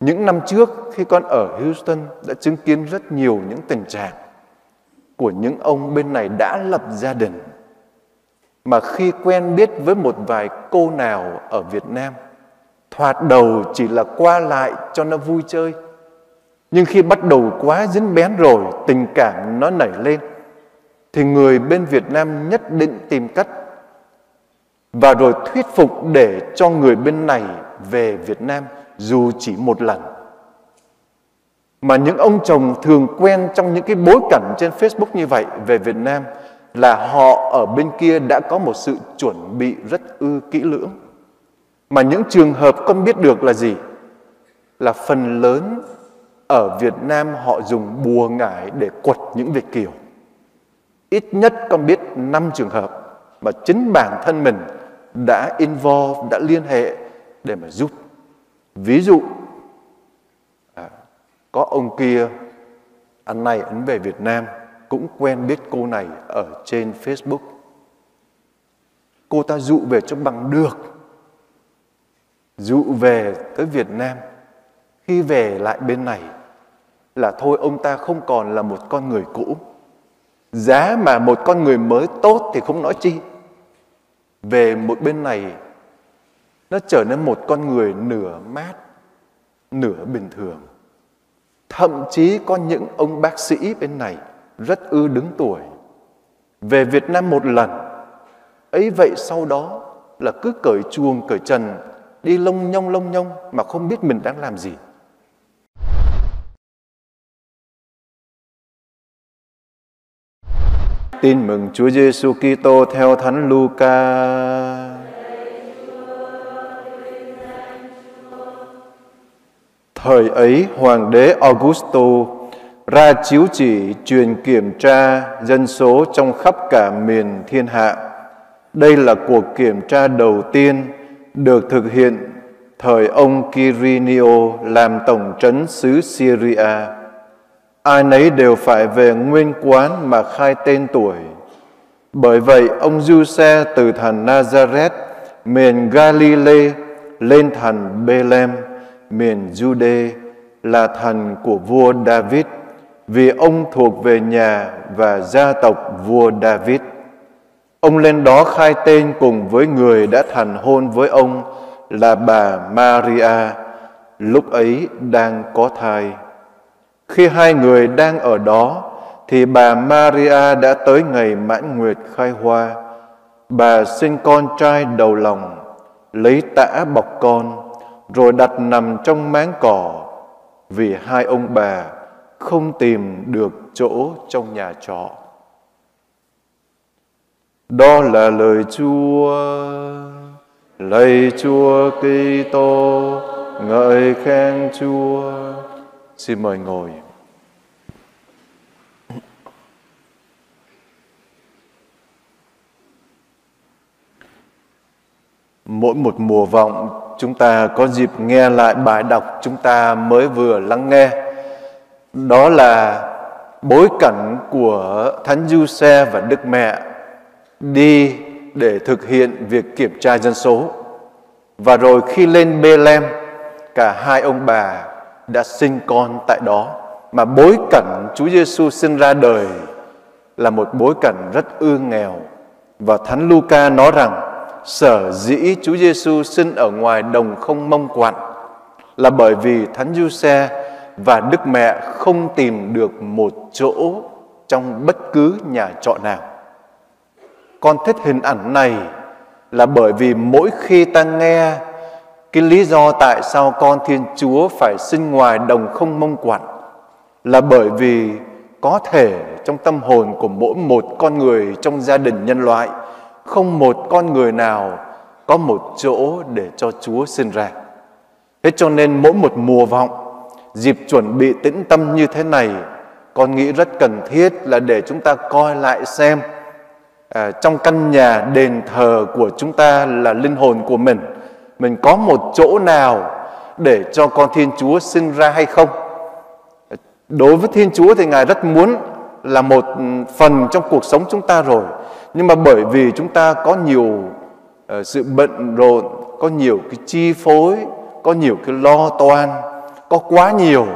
Những năm trước, khi con ở Houston, đã chứng kiến rất nhiều những tình trạng của những ông bên này đã lập gia đình. Mà khi quen biết với một vài cô nào ở Việt Nam, thoạt đầu chỉ là qua lại cho nó vui chơi. Nhưng khi bắt đầu quá dính bén rồi, tình cảm nó nảy lên, thì người bên Việt Nam nhất định tìm cách và rồi thuyết phục để cho người bên này về Việt Nam dù chỉ một lần. Mà những ông chồng thường quen trong những cái bối cảnh trên Facebook như vậy về Việt Nam là họ ở bên kia đã có một sự chuẩn bị rất ư kỹ lưỡng. Mà những trường hợp con biết được là gì? Là phần lớn ở Việt Nam họ dùng bùa ngải để quật những Việt Kiều. Ít nhất con biết 5 trường hợp mà chính bản thân mình đã involve, đã liên hệ để mà giúp. Ví dụ, à, có ông kia, anh này ấn về Việt Nam, cũng quen biết cô này ở trên Facebook. Cô ta dụ về cho bằng được. Dụ về tới Việt Nam. Khi về lại bên này là thôi ông ta không còn là một con người cũ. Giá mà một con người mới tốt thì không nói chi. Về một bên này nó trở nên một con người nửa mát, nửa bình thường. Thậm chí có những ông bác sĩ bên này rất ư đứng tuổi. Về Việt Nam một lần, ấy vậy sau đó là cứ cởi chuồng cởi trần, đi lông nhông lông nhông mà không biết mình đang làm gì. Tin mừng Chúa Giêsu Kitô theo Thánh Luca. Thời ấy, Hoàng đế Augusto ra chiếu chỉ truyền kiểm tra dân số trong khắp cả miền thiên hạ. Đây là cuộc kiểm tra đầu tiên được thực hiện thời ông Quirinio làm tổng trấn xứ Syria. Ai nấy đều phải về nguyên quán mà khai tên tuổi. Bởi vậy, ông du xe từ thành Nazareth, miền Galilee, lên thành Bethlehem, miền Jude, là thần của vua David, vì ông thuộc về nhà và gia tộc vua David. Ông lên đó khai tên cùng với người đã thành hôn với ông là bà Maria, lúc ấy đang có thai. Khi hai người đang ở đó, thì bà Maria đã tới ngày mãn nguyệt khai hoa. Bà sinh con trai đầu lòng, lấy tã bọc con, rồi đặt nằm trong máng cỏ, vì hai ông bà không tìm được chỗ trong nhà trọ. Đó là lời Chúa. Lạy Chúa Kitô, ngợi khen Chúa. Xin mời ngồi. Mỗi một mùa vọng chúng ta có dịp nghe lại bài đọc chúng ta mới vừa lắng nghe. Đó là bối cảnh của Thánh Du Xe và Đức Mẹ đi để thực hiện việc kiểm tra dân số. Và rồi khi lên Bethlehem, cả hai ông bà đã sinh con tại đó mà bối cảnh Chúa Giêsu sinh ra đời là một bối cảnh rất ư nghèo và Thánh Luca nói rằng sở dĩ Chúa Giêsu sinh ở ngoài đồng không mông quặn là bởi vì Thánh Giuse và Đức Mẹ không tìm được một chỗ trong bất cứ nhà trọ nào. Con thích hình ảnh này là bởi vì mỗi khi ta nghe cái lý do tại sao con Thiên Chúa phải sinh ngoài đồng không mông quặn là bởi vì có thể trong tâm hồn của mỗi một con người trong gia đình nhân loại không một con người nào có một chỗ để cho Chúa sinh ra. Thế cho nên mỗi một mùa vọng, dịp chuẩn bị tĩnh tâm như thế này, con nghĩ rất cần thiết là để chúng ta coi lại xem à, trong căn nhà đền thờ của chúng ta là linh hồn của mình mình có một chỗ nào để cho con thiên chúa sinh ra hay không đối với thiên chúa thì ngài rất muốn là một phần trong cuộc sống chúng ta rồi nhưng mà bởi vì chúng ta có nhiều uh, sự bận rộn có nhiều cái chi phối có nhiều cái lo toan có quá nhiều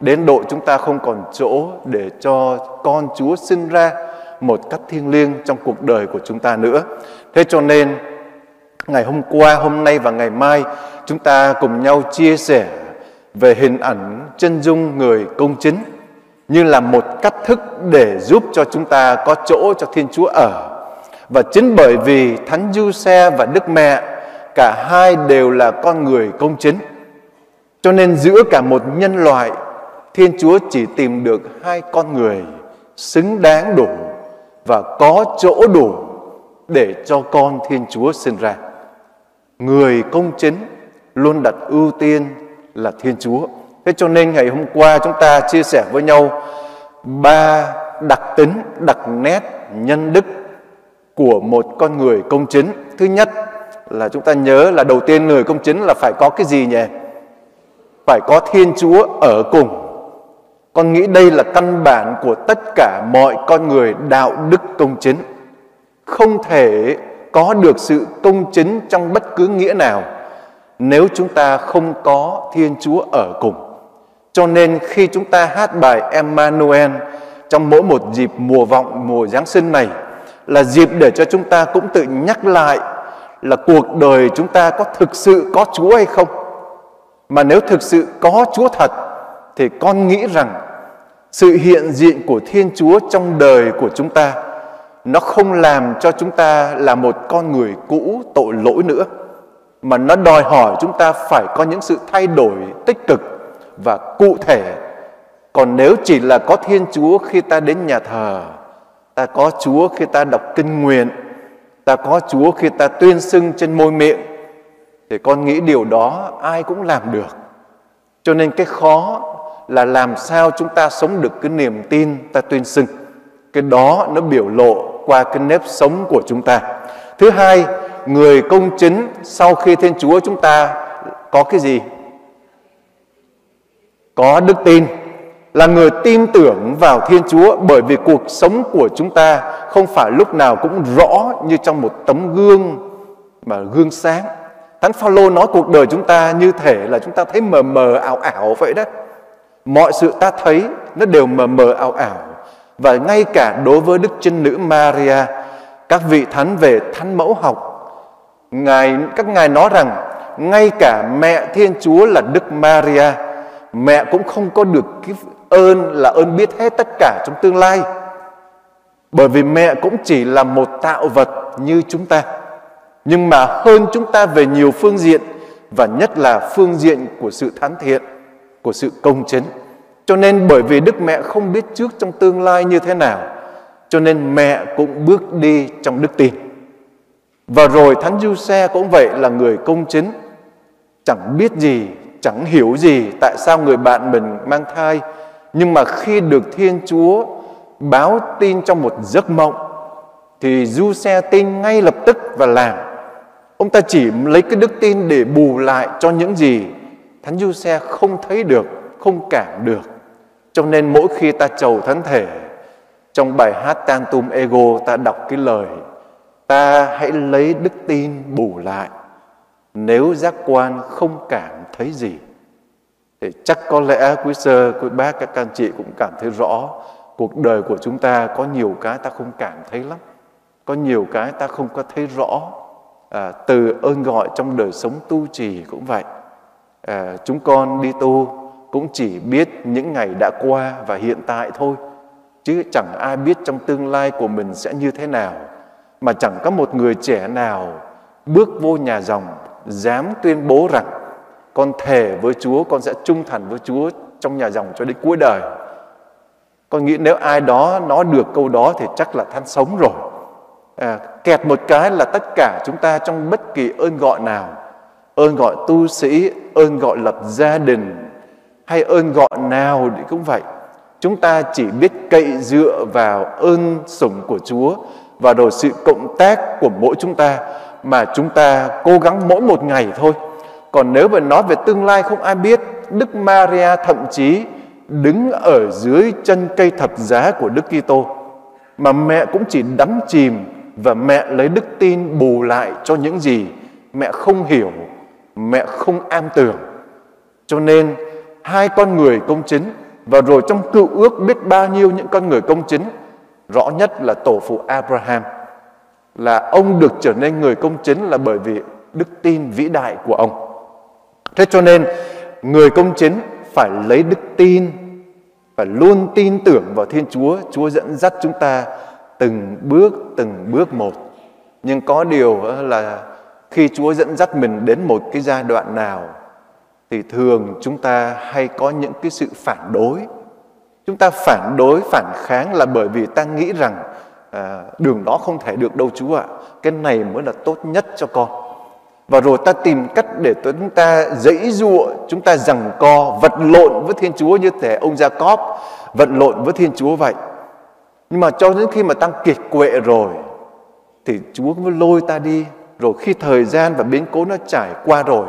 đến độ chúng ta không còn chỗ để cho con Chúa sinh ra một cách thiêng liêng trong cuộc đời của chúng ta nữa. Thế cho nên ngày hôm qua, hôm nay và ngày mai chúng ta cùng nhau chia sẻ về hình ảnh chân dung người công chính như là một cách thức để giúp cho chúng ta có chỗ cho Thiên Chúa ở. Và chính bởi vì Thánh Du Xe và Đức Mẹ cả hai đều là con người công chính. Cho nên giữa cả một nhân loại, Thiên Chúa chỉ tìm được hai con người xứng đáng đủ và có chỗ đủ để cho con Thiên Chúa sinh ra. Người công chính luôn đặt ưu tiên là Thiên Chúa. Thế cho nên ngày hôm qua chúng ta chia sẻ với nhau ba đặc tính, đặc nét nhân đức của một con người công chính. Thứ nhất là chúng ta nhớ là đầu tiên người công chính là phải có cái gì nhỉ? Phải có Thiên Chúa ở cùng. Con nghĩ đây là căn bản của tất cả mọi con người đạo đức công chính. Không thể có được sự công chính trong bất cứ nghĩa nào nếu chúng ta không có Thiên Chúa ở cùng. Cho nên khi chúng ta hát bài Emmanuel trong mỗi một dịp mùa vọng, mùa Giáng sinh này là dịp để cho chúng ta cũng tự nhắc lại là cuộc đời chúng ta có thực sự có Chúa hay không. Mà nếu thực sự có Chúa thật, thì con nghĩ rằng sự hiện diện của Thiên Chúa trong đời của chúng ta, nó không làm cho chúng ta là một con người cũ tội lỗi nữa, mà nó đòi hỏi chúng ta phải có những sự thay đổi tích cực và cụ thể còn nếu chỉ là có thiên chúa khi ta đến nhà thờ ta có chúa khi ta đọc kinh nguyện. Ta có chúa khi ta tuyên xưng trên môi miệng. Thì con nghĩ điều đó ai cũng làm được. Cho nên cái khó là làm sao chúng ta sống được cái niềm tin ta tuyên xưng. Cái đó nó biểu lộ qua cái nếp sống của chúng ta. Thứ hai, người công chính sau khi Thiên Chúa chúng ta có cái gì? Có đức tin là người tin tưởng vào Thiên Chúa bởi vì cuộc sống của chúng ta không phải lúc nào cũng rõ như trong một tấm gương mà gương sáng. Thánh Phaolô nói cuộc đời chúng ta như thể là chúng ta thấy mờ mờ ảo ảo vậy đó. Mọi sự ta thấy nó đều mờ mờ ảo ảo. Và ngay cả đối với Đức Trinh Nữ Maria, các vị thánh về thánh mẫu học Ngài các ngài nói rằng ngay cả mẹ Thiên Chúa là Đức Maria, mẹ cũng không có được cái ơn là ơn biết hết tất cả trong tương lai. Bởi vì mẹ cũng chỉ là một tạo vật như chúng ta. Nhưng mà hơn chúng ta về nhiều phương diện và nhất là phương diện của sự thánh thiện, của sự công chính. Cho nên bởi vì Đức Mẹ không biết trước trong tương lai như thế nào, cho nên mẹ cũng bước đi trong đức tin. Và rồi Thánh Du Xe cũng vậy là người công chính, chẳng biết gì, chẳng hiểu gì tại sao người bạn mình mang thai. Nhưng mà khi được Thiên Chúa báo tin trong một giấc mộng, thì Du Xe tin ngay lập tức và làm. Ông ta chỉ lấy cái đức tin để bù lại cho những gì Thánh Du Xe không thấy được, không cảm được. Cho nên mỗi khi ta chầu thánh thể, trong bài hát Tantum Ego ta đọc cái lời ta hãy lấy đức tin bù lại nếu giác quan không cảm thấy gì thì chắc có lẽ quý sơ quý bác các anh chị cũng cảm thấy rõ cuộc đời của chúng ta có nhiều cái ta không cảm thấy lắm. Có nhiều cái ta không có thấy rõ. À, từ ơn gọi trong đời sống tu trì cũng vậy. À, chúng con đi tu cũng chỉ biết những ngày đã qua và hiện tại thôi chứ chẳng ai biết trong tương lai của mình sẽ như thế nào. Mà chẳng có một người trẻ nào bước vô nhà dòng dám tuyên bố rằng con thề với Chúa con sẽ trung thành với Chúa trong nhà dòng cho đến cuối đời. Con nghĩ nếu ai đó nói được câu đó thì chắc là than sống rồi. À, kẹt một cái là tất cả chúng ta trong bất kỳ ơn gọi nào, ơn gọi tu sĩ, ơn gọi lập gia đình hay ơn gọi nào thì cũng vậy. Chúng ta chỉ biết cậy dựa vào ơn sủng của Chúa và rồi sự cộng tác của mỗi chúng ta mà chúng ta cố gắng mỗi một ngày thôi. Còn nếu mà nói về tương lai không ai biết, Đức Maria thậm chí đứng ở dưới chân cây thập giá của Đức Kitô mà mẹ cũng chỉ đắm chìm và mẹ lấy đức tin bù lại cho những gì mẹ không hiểu, mẹ không am tưởng. Cho nên hai con người công chính và rồi trong cựu ước biết bao nhiêu những con người công chính rõ nhất là tổ phụ Abraham là ông được trở nên người công chính là bởi vì đức tin vĩ đại của ông thế cho nên người công chính phải lấy đức tin phải luôn tin tưởng vào Thiên Chúa. Chúa dẫn dắt chúng ta từng bước từng bước một. Nhưng có điều là khi Chúa dẫn dắt mình đến một cái giai đoạn nào thì thường chúng ta hay có những cái sự phản đối. Chúng ta phản đối phản kháng là bởi vì ta nghĩ rằng à, đường đó không thể được đâu Chúa ạ. Cái này mới là tốt nhất cho con và rồi ta tìm cách để chúng ta dãy dụa, chúng ta rằng co, vật lộn với Thiên Chúa như thể ông Jacob, vật lộn với Thiên Chúa vậy. Nhưng mà cho đến khi mà tăng kiệt quệ rồi, thì Chúa mới lôi ta đi. Rồi khi thời gian và biến cố nó trải qua rồi,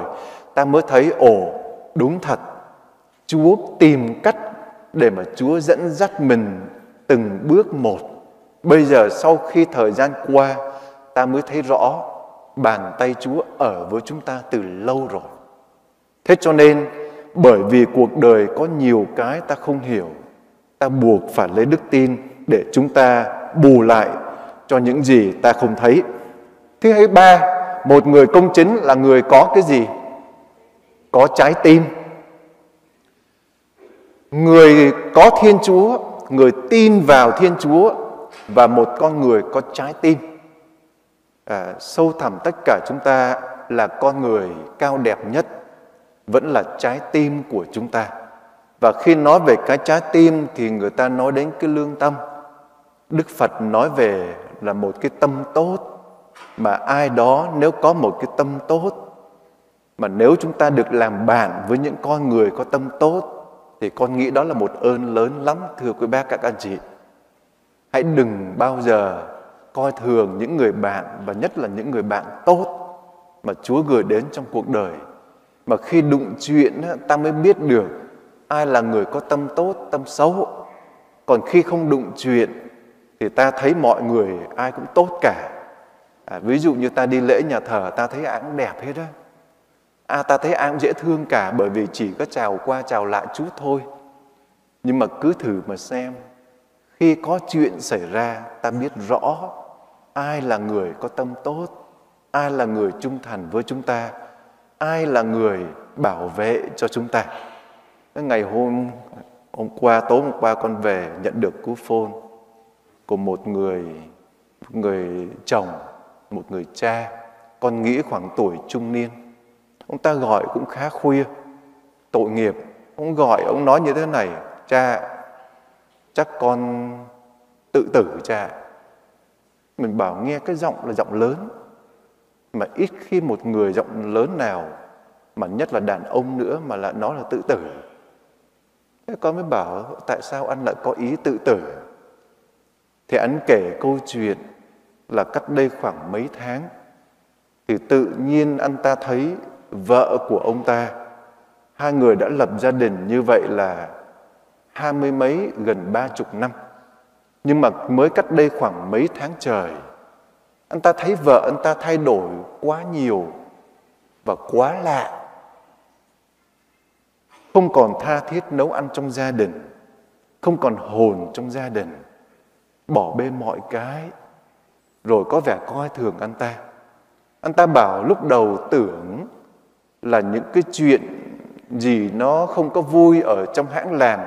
ta mới thấy, ồ, đúng thật. Chúa tìm cách để mà Chúa dẫn dắt mình từng bước một. Bây giờ sau khi thời gian qua, ta mới thấy rõ bàn tay Chúa ở với chúng ta từ lâu rồi. Thế cho nên, bởi vì cuộc đời có nhiều cái ta không hiểu, ta buộc phải lấy đức tin để chúng ta bù lại cho những gì ta không thấy. Thứ ba, một người công chính là người có cái gì? Có trái tim. Người có thiên chúa, người tin vào thiên chúa và một con người có trái tim à, sâu thẳm tất cả chúng ta là con người cao đẹp nhất vẫn là trái tim của chúng ta. Và khi nói về cái trái tim thì người ta nói đến cái lương tâm. Đức phật nói về là một cái tâm tốt mà ai đó nếu có một cái tâm tốt mà nếu chúng ta được làm bạn với những con người có tâm tốt thì con nghĩ đó là một ơn lớn lắm thưa quý bác các anh chị. Hãy đừng bao giờ coi thường những người bạn và nhất là những người bạn tốt mà Chúa gửi đến trong cuộc đời. Mà khi đụng chuyện ta mới biết được ai là người có tâm tốt tâm xấu. Còn khi không đụng chuyện thì ta thấy mọi người ai cũng tốt cả. À, ví dụ như ta đi lễ nhà thờ ta thấy ai cũng đẹp hết á. À, ta thấy ai cũng dễ thương cả bởi vì chỉ có chào qua chào lại chút thôi. Nhưng mà cứ thử mà xem khi có chuyện xảy ra ta biết rõ ai là người có tâm tốt? Ai là người trung thành với chúng ta? Ai là người bảo vệ cho chúng ta? Ngày hôm hôm qua, tối hôm qua con về nhận được cú phone của một người một người chồng, một người cha, con nghĩ khoảng tuổi trung niên. Ông ta gọi cũng khá khuya, tội nghiệp. Ông gọi, ông nói như thế này, cha, chắc con tự tử, cha mình bảo nghe cái giọng là giọng lớn. Mà ít khi một người giọng lớn nào, mà nhất là đàn ông nữa mà là nó là tự tử. Thế con mới bảo, tại sao anh lại có ý tự tử? Thì anh kể câu chuyện là cách đây khoảng mấy tháng, thì tự nhiên anh ta thấy vợ của ông ta, hai người đã lập gia đình như vậy là hai mươi mấy, gần ba chục năm nhưng mà mới cách đây khoảng mấy tháng trời, anh ta thấy vợ anh ta thay đổi quá nhiều và quá lạ. Không còn tha thiết nấu ăn trong gia đình, không còn hồn trong gia đình, bỏ bê mọi cái. Rồi có vẻ coi thường anh ta. Anh ta bảo lúc đầu tưởng là những cái chuyện gì nó không có vui ở trong hãng làm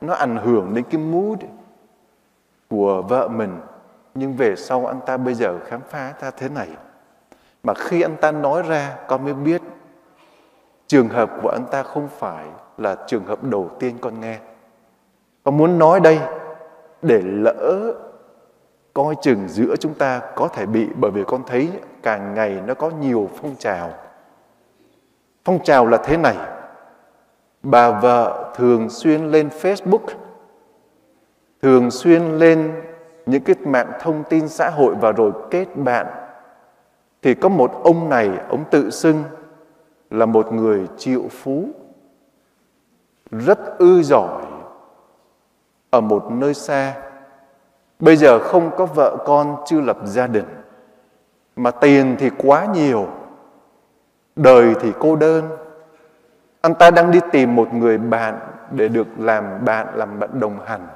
nó ảnh hưởng đến cái mood của vợ mình. Nhưng về sau anh ta bây giờ khám phá ra thế này. Mà khi anh ta nói ra, con mới biết trường hợp của anh ta không phải là trường hợp đầu tiên con nghe. Con muốn nói đây để lỡ coi chừng giữa chúng ta có thể bị, bởi vì con thấy càng ngày nó có nhiều phong trào. Phong trào là thế này. Bà vợ thường xuyên lên facebook thường xuyên lên những cái mạng thông tin xã hội và rồi kết bạn thì có một ông này ông tự xưng là một người triệu phú rất ư giỏi ở một nơi xa bây giờ không có vợ con chưa lập gia đình mà tiền thì quá nhiều đời thì cô đơn Anh ta đang đi tìm một người bạn để được làm bạn, làm bạn đồng hành.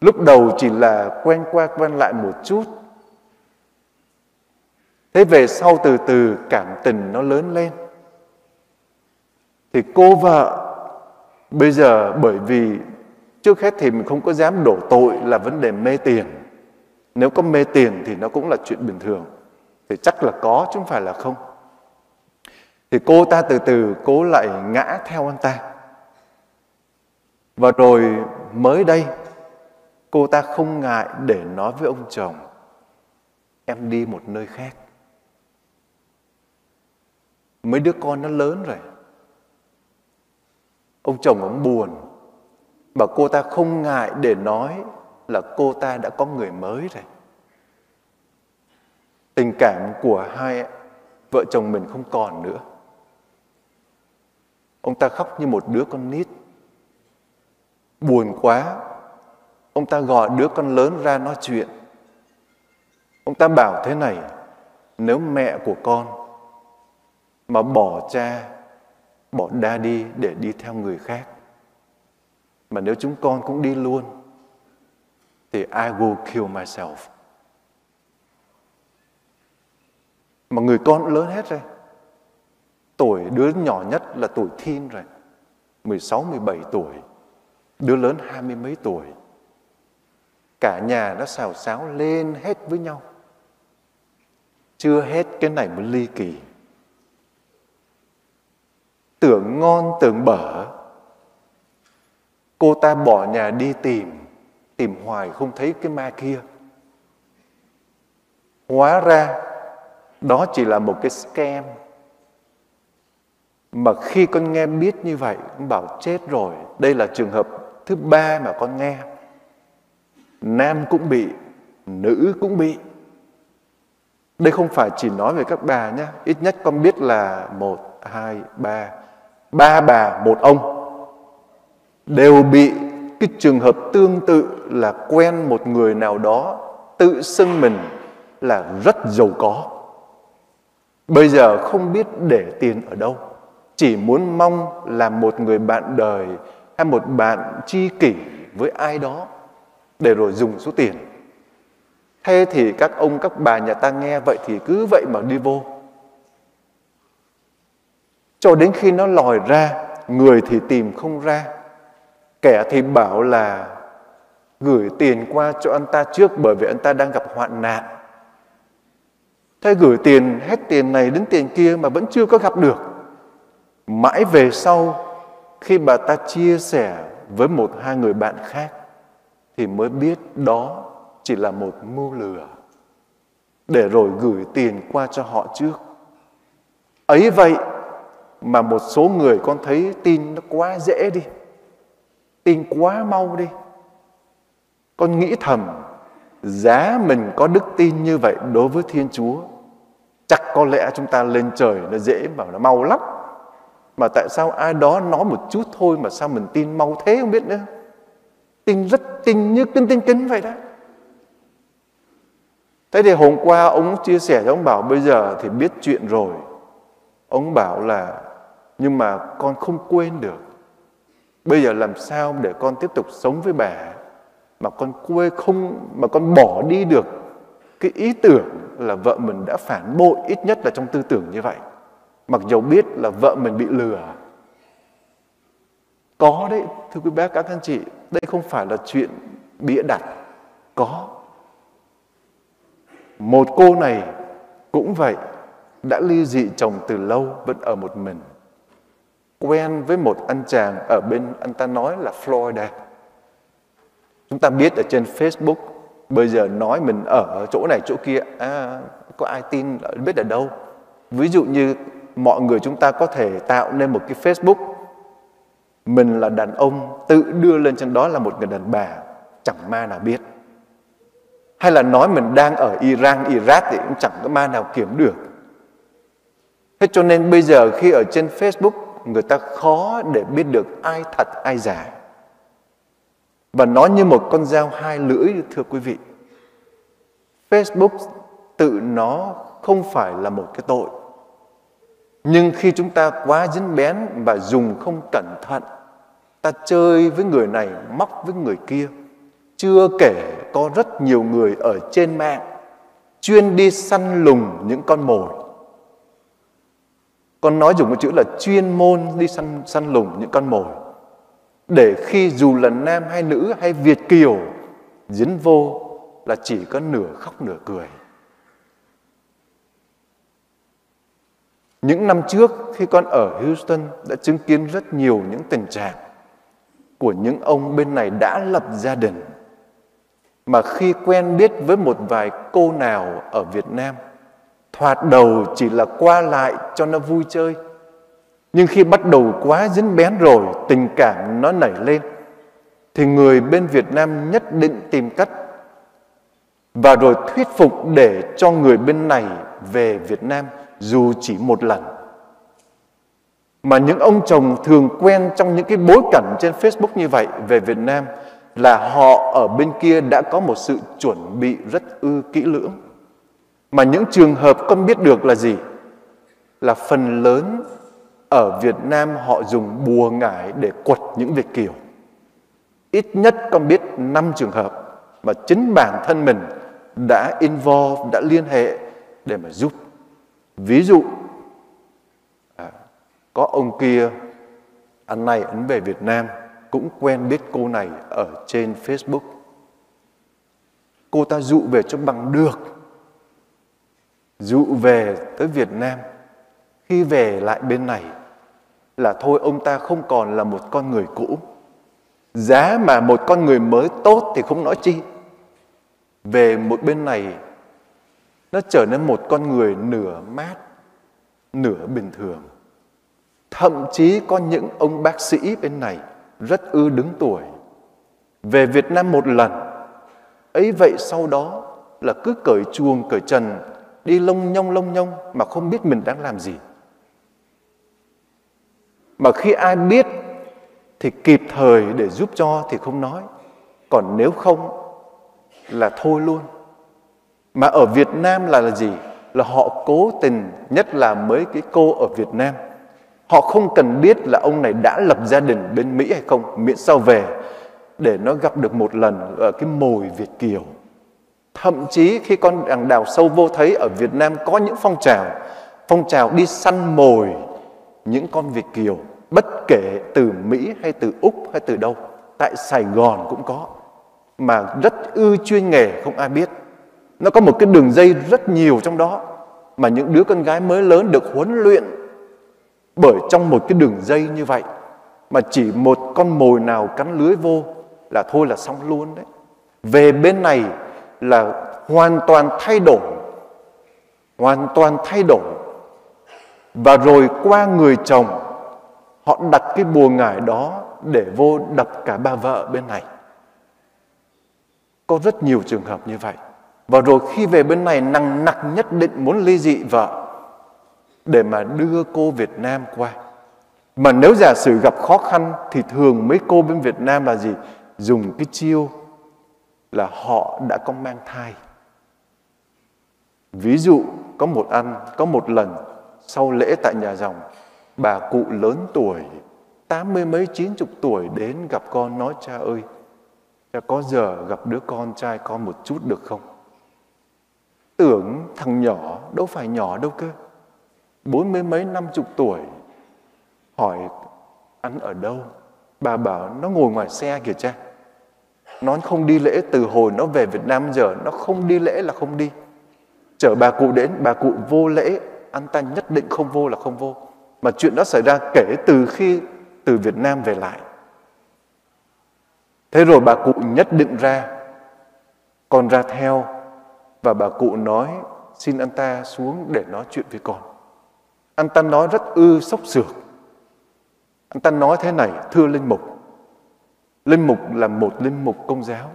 Lúc đầu chỉ là quen qua quen lại một chút. Thế về sau từ từ cảm tình nó lớn lên. Thì cô vợ, bây giờ bởi vì trước hết thì mình không có dám đổ tội là vấn đề mê tiền. Nếu có mê tiền thì nó cũng là chuyện bình thường. Thì chắc là có chứ không phải là không. Thì cô ta từ từ cố lại ngã theo anh ta. Và rồi mới đây cô ta không ngại để nói với ông chồng em đi một nơi khác. Mấy đứa con nó lớn rồi. Ông chồng ông buồn và cô ta không ngại để nói là cô ta đã có người mới rồi. Tình cảm của hai vợ chồng mình không còn nữa. Ông ta khóc như một đứa con nít. Buồn quá, ông ta gọi đứa con lớn ra nói chuyện. Ông ta bảo thế này, nếu mẹ của con mà bỏ cha, bỏ daddy để đi theo người khác, mà nếu chúng con cũng đi luôn, thì I will kill myself. Mà người con lớn hết rồi. Tuổi đứa nhỏ nhất là tuổi teen rồi. 16, 17 tuổi. Đứa lớn hai mươi mấy tuổi. Cả nhà nó xào xáo lên hết với nhau. Chưa hết cái này mới ly kỳ. Tưởng ngon, tưởng bở. Cô ta bỏ nhà đi tìm. Tìm hoài không thấy cái ma kia. Hóa ra, đó chỉ là một cái scam mà khi con nghe biết như vậy, con bảo chết rồi đây là trường hợp thứ ba mà con nghe nam cũng bị, nữ cũng bị. Đây không phải chỉ nói về các bà nhé ít nhất con biết là một, hai, ba ba bà, một ông đều bị cái trường hợp tương tự là quen một người nào đó tự xưng mình là rất giàu có. Bây giờ không biết để tiền ở đâu. Chỉ muốn mong là một người bạn đời hay một bạn tri kỷ với ai đó để rồi dùng số tiền. Thế thì các ông các bà nhà ta nghe vậy thì cứ vậy mà đi vô. Cho đến khi nó lòi ra, người thì tìm không ra. Kẻ thì bảo là gửi tiền qua cho anh ta trước bởi vì anh ta đang gặp hoạn nạn. Thế gửi tiền hết tiền này đến tiền kia mà vẫn chưa có gặp được mãi về sau khi bà ta chia sẻ với một hai người bạn khác thì mới biết đó chỉ là một mưu lừa. Để rồi gửi tiền qua cho họ trước. Ấy vậy mà một số người con thấy tin nó quá dễ đi, tin quá mau đi. Con nghĩ thầm, giá mình có đức tin như vậy đối với thiên chúa, chắc có lẽ chúng ta lên trời nó dễ mà nó mau lắm. Mà tại sao ai đó nói một chút thôi mà sao mình tin mau thế không biết nữa. Tin rất tin như kinh tin kính vậy đó. Thế thì hôm qua ông chia sẻ cho ông bảo, bây giờ thì biết chuyện rồi. Ông bảo là, nhưng mà con không quên được. Bây giờ làm sao để con tiếp tục sống với bà mà con quê không, mà con bỏ đi được cái ý tưởng là vợ mình đã phản bội ít nhất là trong tư tưởng như vậy mặc dầu biết là vợ mình bị lừa có đấy, thưa quý bác, các anh chị đây không phải là chuyện bịa đặt có. Một cô này cũng vậy đã ly dị chồng từ lâu vẫn ở một mình. Quen với một anh chàng ở bên anh ta nói là Florida. Chúng ta biết ở trên Facebook bây giờ nói mình ở chỗ này chỗ kia à, có ai tin biết ở đâu? Ví dụ như mọi người chúng ta có thể tạo nên một cái Facebook mình là đàn ông tự đưa lên trên đó là một người đàn bà chẳng ma nào biết. Hay là nói mình đang ở Iran, Iraq thì cũng chẳng có ma nào kiểm được. Thế cho nên bây giờ khi ở trên Facebook người ta khó để biết được ai thật ai giả. Và nó như một con dao hai lưỡi thưa quý vị. Facebook tự nó không phải là một cái tội. Nhưng khi chúng ta quá dính bén và dùng không cẩn thận, ta chơi với người này, móc với người kia. Chưa kể có rất nhiều người ở trên mạng chuyên đi săn lùng những con mồi. Con nói dùng một chữ là chuyên môn đi săn săn lùng những con mồi. Để khi dù là nam hay nữ hay Việt kiều dính vô là chỉ có nửa khóc nửa cười. Những năm trước khi con ở Houston đã chứng kiến rất nhiều những tình trạng của những ông bên này đã lập gia đình, mà khi quen biết với một vài cô nào ở Việt Nam, thoạt đầu chỉ là qua lại cho nó vui chơi nhưng khi bắt đầu quá dính bén rồi, tình cảm nó nảy lên, thì người bên Việt Nam nhất định tìm cách và rồi thuyết phục để cho người bên này về Việt Nam dù chỉ một lần. Mà những ông chồng thường quen trong những cái bối cảnh trên Facebook như vậy về Việt Nam là họ ở bên kia đã có một sự chuẩn bị rất ư kỹ lưỡng. Mà những trường hợp con biết được là gì? Là phần lớn ở Việt Nam họ dùng bùa ngải để quật những Việt Kiều. Ít nhất con biết 5 trường hợp mà chính bản thân mình đã involve, đã liên hệ để mà giúp. Ví dụ, có ông kia, anh này ấn về Việt Nam, cũng quen biết cô này ở trên Facebook. Cô ta dụ về cho bằng được. Dụ về tới Việt Nam. Khi về lại bên này là thôi ông ta không còn là một con người cũ. Giá mà một con người mới tốt thì không nói chi. Về một bên này nó trở nên một con người nửa mát, nửa bình thường. Thậm chí có những ông bác sĩ bên này rất ư đứng tuổi. Về Việt Nam một lần, ấy vậy sau đó là cứ cởi chuồng, cởi trần, đi lông nhông lông nhông mà không biết mình đang làm gì. Mà khi ai biết thì kịp thời để giúp cho thì không nói. Còn nếu không là thôi luôn. Mà ở Việt Nam là, là gì? Là họ cố tình, nhất là mấy cái cô ở Việt Nam. Họ không cần biết là ông này đã lập gia đình bên Mỹ hay không, miễn sao về để nó gặp được một lần ở cái mồi Việt Kiều. Thậm chí khi con đằng đào sâu vô thấy ở Việt Nam có những phong trào, phong trào đi săn mồi những con Việt Kiều, bất kể từ Mỹ hay từ Úc hay từ đâu, tại Sài Gòn cũng có, mà rất ư chuyên nghề không ai biết. Nó có một cái đường dây rất nhiều trong đó, mà những đứa con gái mới lớn được huấn luyện bởi trong một cái đường dây như vậy, mà chỉ một con mồi nào cắn lưới vô là thôi là xong luôn đấy. Về bên này là hoàn toàn thay đổi. Hoàn toàn thay đổi. Và rồi qua người chồng, họ đặt cái bùa ngải đó để vô đập cả ba vợ bên này. Có rất nhiều trường hợp như vậy. Và rồi khi về bên này nặng nặc nhất định muốn ly dị vợ để mà đưa cô Việt Nam qua. Mà nếu giả sử gặp khó khăn thì thường mấy cô bên Việt Nam là gì? Dùng cái chiêu là họ đã có mang thai. Ví dụ có một ăn, có một lần sau lễ tại nhà dòng, bà cụ lớn tuổi, tám mươi mấy chín chục tuổi đến gặp con nói cha ơi, cha có giờ gặp đứa con trai con một chút được không? Tưởng thằng nhỏ đâu phải nhỏ đâu cơ bốn mươi mấy năm chục tuổi. Hỏi, ăn ở đâu? Bà bảo, nó ngồi ngoài xe kìa cha. Nó không đi lễ từ hồi nó về Việt Nam giờ, nó không đi lễ là không đi. Chở bà cụ đến, bà cụ vô lễ, anh ta nhất định không vô là không vô. Mà chuyện đó xảy ra kể từ khi từ Việt Nam về lại. Thế rồi bà cụ nhất định ra, con ra theo, và bà cụ nói, xin anh ta xuống để nói chuyện với con anh ta nói rất ư sốc sược. Anh ta nói thế này, thưa Linh Mục. Linh Mục là một Linh Mục công giáo.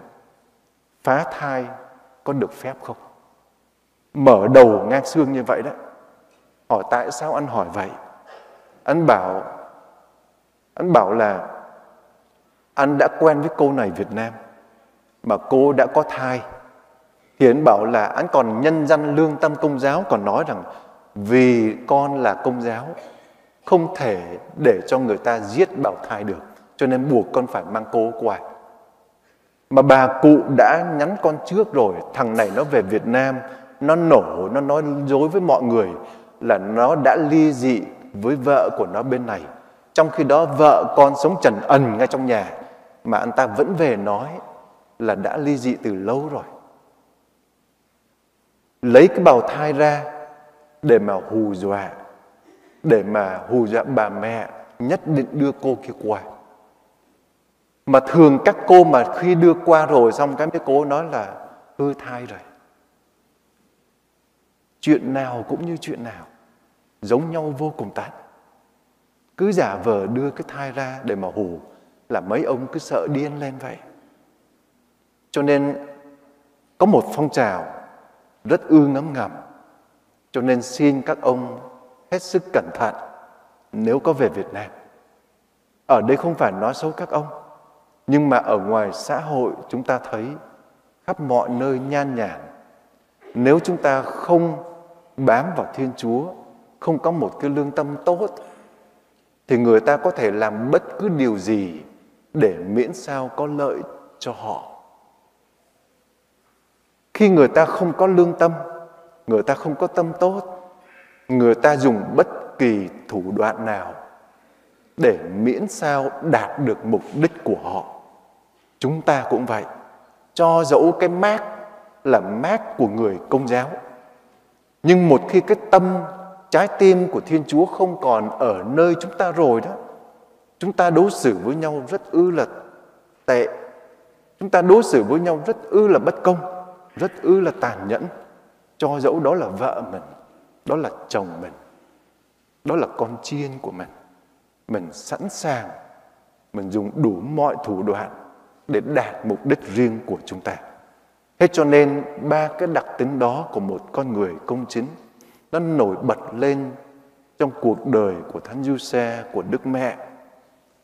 Phá thai có được phép không? Mở đầu ngang xương như vậy đó. Hỏi tại sao anh hỏi vậy? Anh bảo, anh bảo là anh đã quen với cô này Việt Nam mà cô đã có thai thì anh bảo là anh còn nhân dân lương tâm công giáo còn nói rằng vì con là công giáo, không thể để cho người ta giết bảo thai được, cho nên buộc con phải mang cô quà mà bà cụ đã nhắn con trước rồi, thằng này nó về Việt Nam, nó nổ, nó nói dối với mọi người là nó đã ly dị với vợ của nó bên này. Trong khi đó vợ con sống trần ẩn ngay trong nhà, mà anh ta vẫn về nói là đã ly dị từ lâu rồi. Lấy cái bào thai ra để mà hù dọa, để mà hù dọa bà mẹ, nhất định đưa cô kia qua. Mà thường các cô mà khi đưa qua rồi, xong cái mấy cô nói là hư thai rồi. Chuyện nào cũng như chuyện nào, giống nhau vô cùng tán cứ giả vờ đưa cái thai ra để mà hù, là mấy ông cứ sợ điên lên vậy. Cho nên có một phong trào rất ư ngấm ngầm cho nên xin các ông hết sức cẩn thận nếu có về Việt Nam. Ở đây không phải nói xấu các ông, nhưng mà ở ngoài xã hội chúng ta thấy khắp mọi nơi nhan nhản. Nếu chúng ta không bám vào Thiên Chúa, không có một cái lương tâm tốt, thì người ta có thể làm bất cứ điều gì để miễn sao có lợi cho họ. Khi người ta không có lương tâm, người ta không có tâm tốt, người ta dùng bất kỳ thủ đoạn nào để miễn sao đạt được mục đích của họ. Chúng ta cũng vậy. Cho dẫu cái mát là mát của người công giáo. Nhưng một khi cái tâm, trái tim của Thiên Chúa không còn ở nơi chúng ta rồi đó, chúng ta đối xử với nhau rất ư là tệ. Chúng ta đối xử với nhau rất ư là bất công, rất ư là tàn nhẫn. Cho dẫu đó là vợ mình, đó là chồng mình, đó là con chiên của mình. Mình sẵn sàng, mình dùng đủ mọi thủ đoạn để đạt mục đích riêng của chúng ta. Thế cho nên ba cái đặc tính đó của một con người công chính nó nổi bật lên trong cuộc đời của Thánh Du Xe, của Đức Mẹ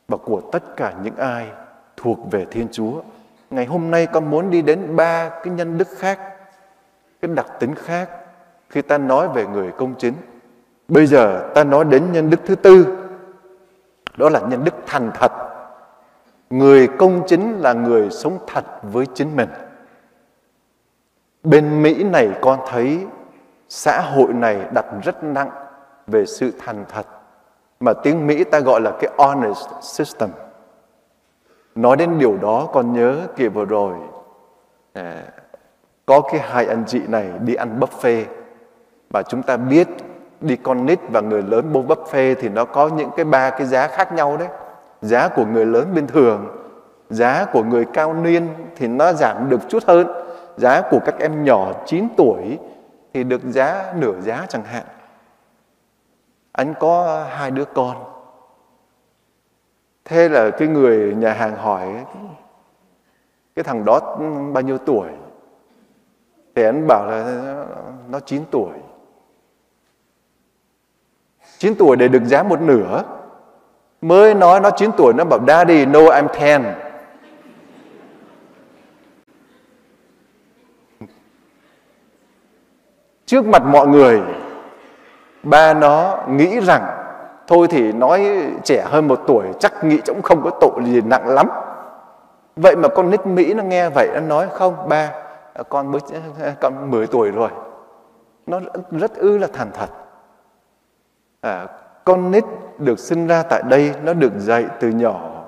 và của tất cả những ai thuộc về Thiên Chúa. Ngày hôm nay con muốn đi đến ba cái nhân đức khác, cái đặc tính khác khi ta nói về người công chính. Bây giờ ta nói đến nhân đức thứ tư, đó là nhân đức thành thật. Người công chính là người sống thật với chính mình. Bên Mỹ này con thấy xã hội này đặt rất nặng về sự thành thật mà tiếng Mỹ ta gọi là cái honest system. Nói đến điều đó con nhớ kỳ vừa rồi à, có cái hai anh chị này đi ăn buffet. Và chúng ta biết đi con nít và người lớn bô buffet thì nó có những cái ba cái giá khác nhau đấy. Giá của người lớn bình thường, giá của người cao niên thì nó giảm được chút hơn. Giá của các em nhỏ 9 tuổi thì được giá nửa giá chẳng hạn. Anh có hai đứa con. Thế là cái người nhà hàng hỏi, cái thằng đó bao nhiêu tuổi? Thì anh bảo là nó 9 tuổi. 9 tuổi để được giá một nửa. Mới nói nó 9 tuổi, nó bảo, daddy, no, I'm 10 trước mặt mọi người, ba nó nghĩ rằng, thôi thì nói trẻ hơn một tuổi, chắc nghĩ cũng không có tội gì nặng lắm. Vậy mà con nít mỹ nó nghe vậy, nó nói, không, ba con mới con 10 tuổi rồi. Nó rất ư là thành thật. À, con nít được sinh ra tại đây nó được dạy từ nhỏ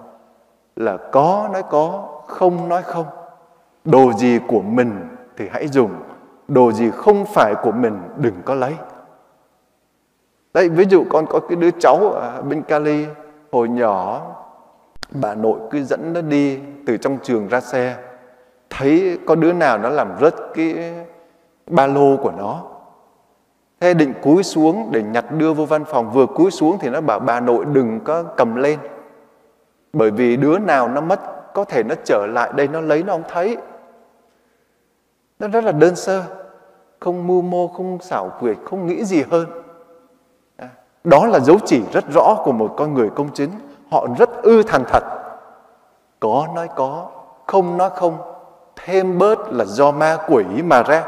là có nói có không nói không. Đồ gì của mình thì hãy dùng đồ gì không phải của mình đừng có lấy. Đấy ví dụ con có cái đứa cháu ở bên Cali hồi nhỏ bà nội cứ dẫn nó đi từ trong trường ra xe thấy có đứa nào nó làm rớt cái ba lô của nó. Thế định cúi xuống để nhặt đưa vô văn phòng, vừa cúi xuống thì nó bảo bà nội đừng có cầm lên. Bởi vì đứa nào nó mất, có thể nó trở lại đây, nó lấy, nó không thấy. Nó rất là đơn sơ, không mưu mô, không xảo quyệt, không nghĩ gì hơn. À, đó là dấu chỉ rất rõ của một con người công chính. Họ rất ư thành thật. Có nói có, không nói không thêm bớt là do ma quỷ mà ra.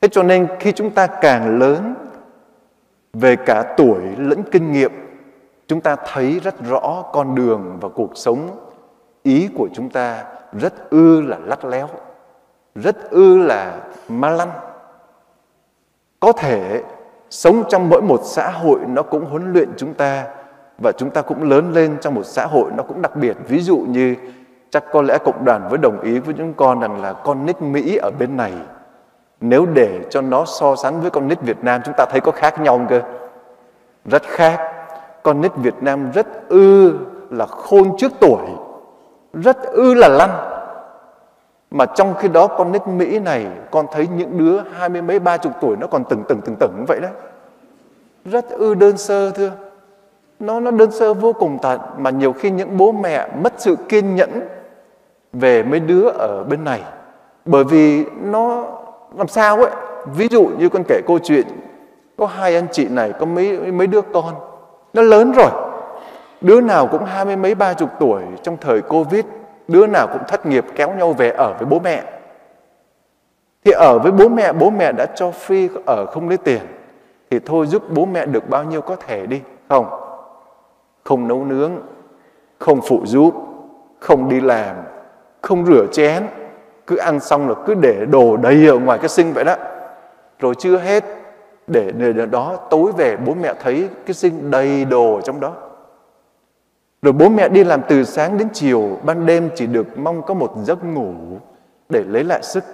Thế cho nên khi chúng ta càng lớn về cả tuổi lẫn kinh nghiệm, chúng ta thấy rất rõ con đường và cuộc sống, ý của chúng ta rất ư là lắt léo, rất ư là ma lăn. Có thể sống trong mỗi một xã hội nó cũng huấn luyện chúng ta và chúng ta cũng lớn lên trong một xã hội nó cũng đặc biệt. Ví dụ như chắc có lẽ cộng đoàn với đồng ý với chúng con rằng là con nít Mỹ ở bên này. Nếu để cho nó so sánh với con nít Việt Nam, chúng ta thấy có khác nhau không cơ? Rất khác. Con nít Việt Nam rất ư là khôn trước tuổi, rất ư là lăn. Mà trong khi đó con nít Mỹ này, con thấy những đứa hai mươi mấy, ba chục tuổi nó còn từng từng từng từng vậy đấy rất ư đơn sơ, thưa. Nó nó đơn sơ vô cùng tận mà nhiều khi những bố mẹ mất sự kiên nhẫn về mấy đứa ở bên này. Bởi vì nó làm sao ấy, ví dụ như con kể câu chuyện, có hai anh chị này, có mấy mấy đứa con, nó lớn rồi. Đứa nào cũng hai mươi mấy, ba chục tuổi trong thời covid, đứa nào cũng thất nghiệp kéo nhau về ở với bố mẹ. Thì ở với bố mẹ bố mẹ đã cho free ở không lấy tiền, thì thôi giúp bố mẹ được bao nhiêu có thể đi, không? Không nấu nướng, không phụ giúp, không đi làm không rửa chén, cứ ăn xong là cứ để đồ đầy ở ngoài cái sinh vậy đó. Rồi chưa hết, để nơi đó, tối về bố mẹ thấy cái sinh đầy đồ trong đó. Rồi bố mẹ đi làm từ sáng đến chiều, ban đêm chỉ được mong có một giấc ngủ để lấy lại sức.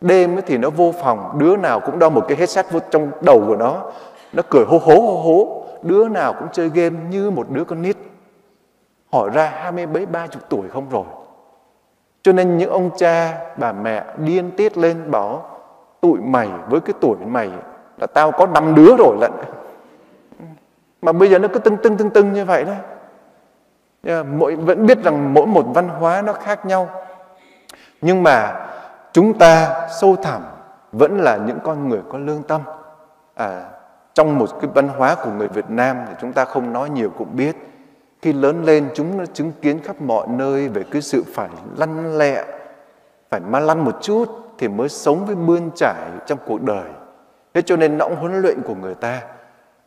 Đêm thì nó vô phòng, đứa nào cũng đo một cái headset vô trong đầu của nó. Nó cười hô hố hô hố. Đứa nào cũng chơi game như một đứa con nít. Hỏi ra hai mươi mấy, ba chục tuổi không rồi? Cho nên những ông cha bà mẹ điên tiết lên bảo tụi mày với cái tuổi mày là tao có năm đứa rồi lận. Mà bây giờ nó cứ tưng tưng tưng tưng như vậy đó. Mỗi vẫn biết rằng mỗi một văn hóa nó khác nhau. Nhưng mà chúng ta sâu thẳm vẫn là những con người có lương tâm. À, trong một cái văn hóa của người Việt Nam thì chúng ta không nói nhiều cũng biết khi lớn lên chúng nó chứng kiến khắp mọi nơi về cái sự phải lăn lẹ, phải ma lăn một chút thì mới sống với bươn trải trong cuộc đời. Thế cho nên nó cũng huấn luyện của người ta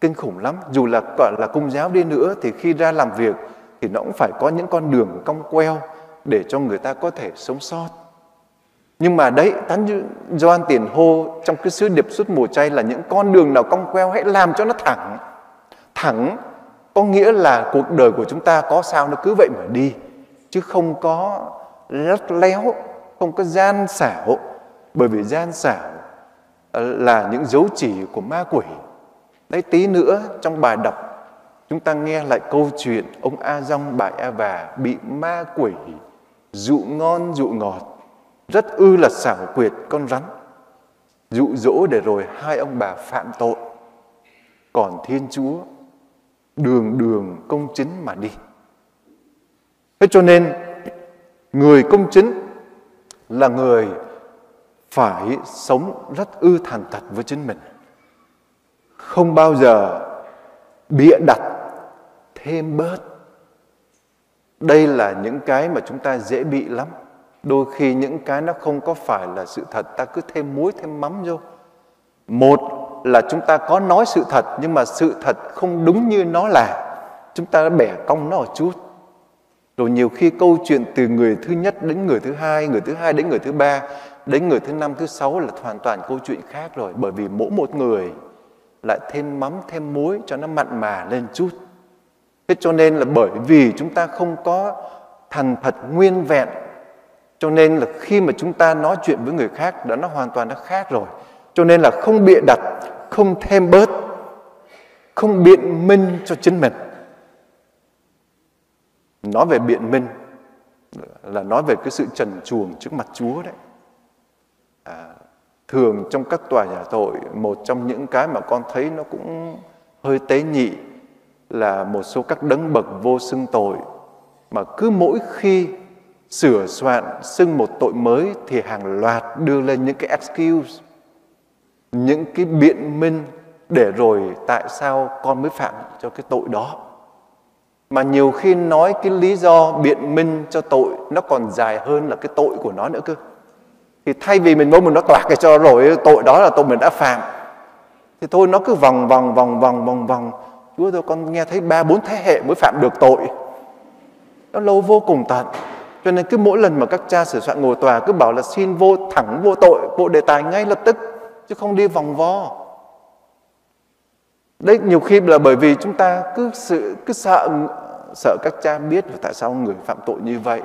kinh khủng lắm. Dù là, gọi là công giáo đi nữa thì khi ra làm việc thì nó cũng phải có những con đường cong queo để cho người ta có thể sống sót. Nhưng mà đấy thánh doan tiền hô trong cái sứ điệp suốt mùa chay là những con đường nào cong queo hãy làm cho nó thẳng thẳng có nghĩa là cuộc đời của chúng ta có sao nó cứ vậy mà đi. Chứ không có lắt léo, không có gian xảo. Bởi vì gian xảo là những dấu chỉ của ma quỷ. Đấy, tí nữa trong bài đọc, chúng ta nghe lại câu chuyện ông a dong bà eva bị ma quỷ dụ ngon, dụ ngọt. Rất ư là xảo quyệt con rắn. Dụ dỗ để rồi hai ông bà phạm tội. Còn thiên chúa đường đường công chính mà đi. Thế cho nên, người công chính là người phải sống rất ư thành thật với chính mình. Không bao giờ bịa đặt thêm bớt. Đây là những cái mà chúng ta dễ bị lắm. Đôi khi những cái nó không có phải là sự thật, ta cứ thêm muối, thêm mắm vô. Một là chúng ta có nói sự thật, nhưng mà sự thật không đúng như nó là, chúng ta bẻ cong nó một chút. Rồi nhiều khi câu chuyện từ người thứ nhất đến người thứ hai, người thứ hai đến người thứ ba, đến người thứ năm, thứ sáu là hoàn toàn câu chuyện khác rồi, bởi vì mỗi một người lại thêm mắm, thêm muối cho nó mặn mà lên chút. Thế cho nên là bởi vì chúng ta không có thành thật nguyên vẹn, cho nên là khi mà chúng ta nói chuyện với người khác đã, nó hoàn toàn nó khác rồi cho nên là không bịa đặt không thêm bớt không biện minh cho chính mình. Nói về biện minh là nói về cái sự trần truồng trước mặt Chúa đấy. À, thường trong các tòa nhà tội một trong những cái mà con thấy nó cũng hơi tế nhị là một số các đấng bậc vô xưng tội mà cứ mỗi khi sửa soạn xưng một tội mới thì hàng loạt đưa lên những cái excuse những cái biện minh để rồi tại sao con mới phạm cho cái tội đó. Mà nhiều khi nói cái lý do biện minh cho tội nó còn dài hơn là cái tội của nó nữa cơ. Thì thay vì mình muốn mình nó toạc cái cho rồi tội đó là tội mình đã phạm, thì thôi nó cứ vòng vòng vòng vòng vòng vòng. Chúa tôi con nghe thấy ba, bốn thế hệ mới phạm được tội. Nó lâu vô cùng tận. Cho nên cứ mỗi lần mà các cha sửa soạn ngồi tòa cứ bảo là xin vô thẳng vô tội, bộ đề tài ngay lập tức chứ không đi vòng vo. Đấy, nhiều khi là bởi vì chúng ta cứ sự, cứ sợ sợ các cha biết và tại sao người phạm tội như vậy,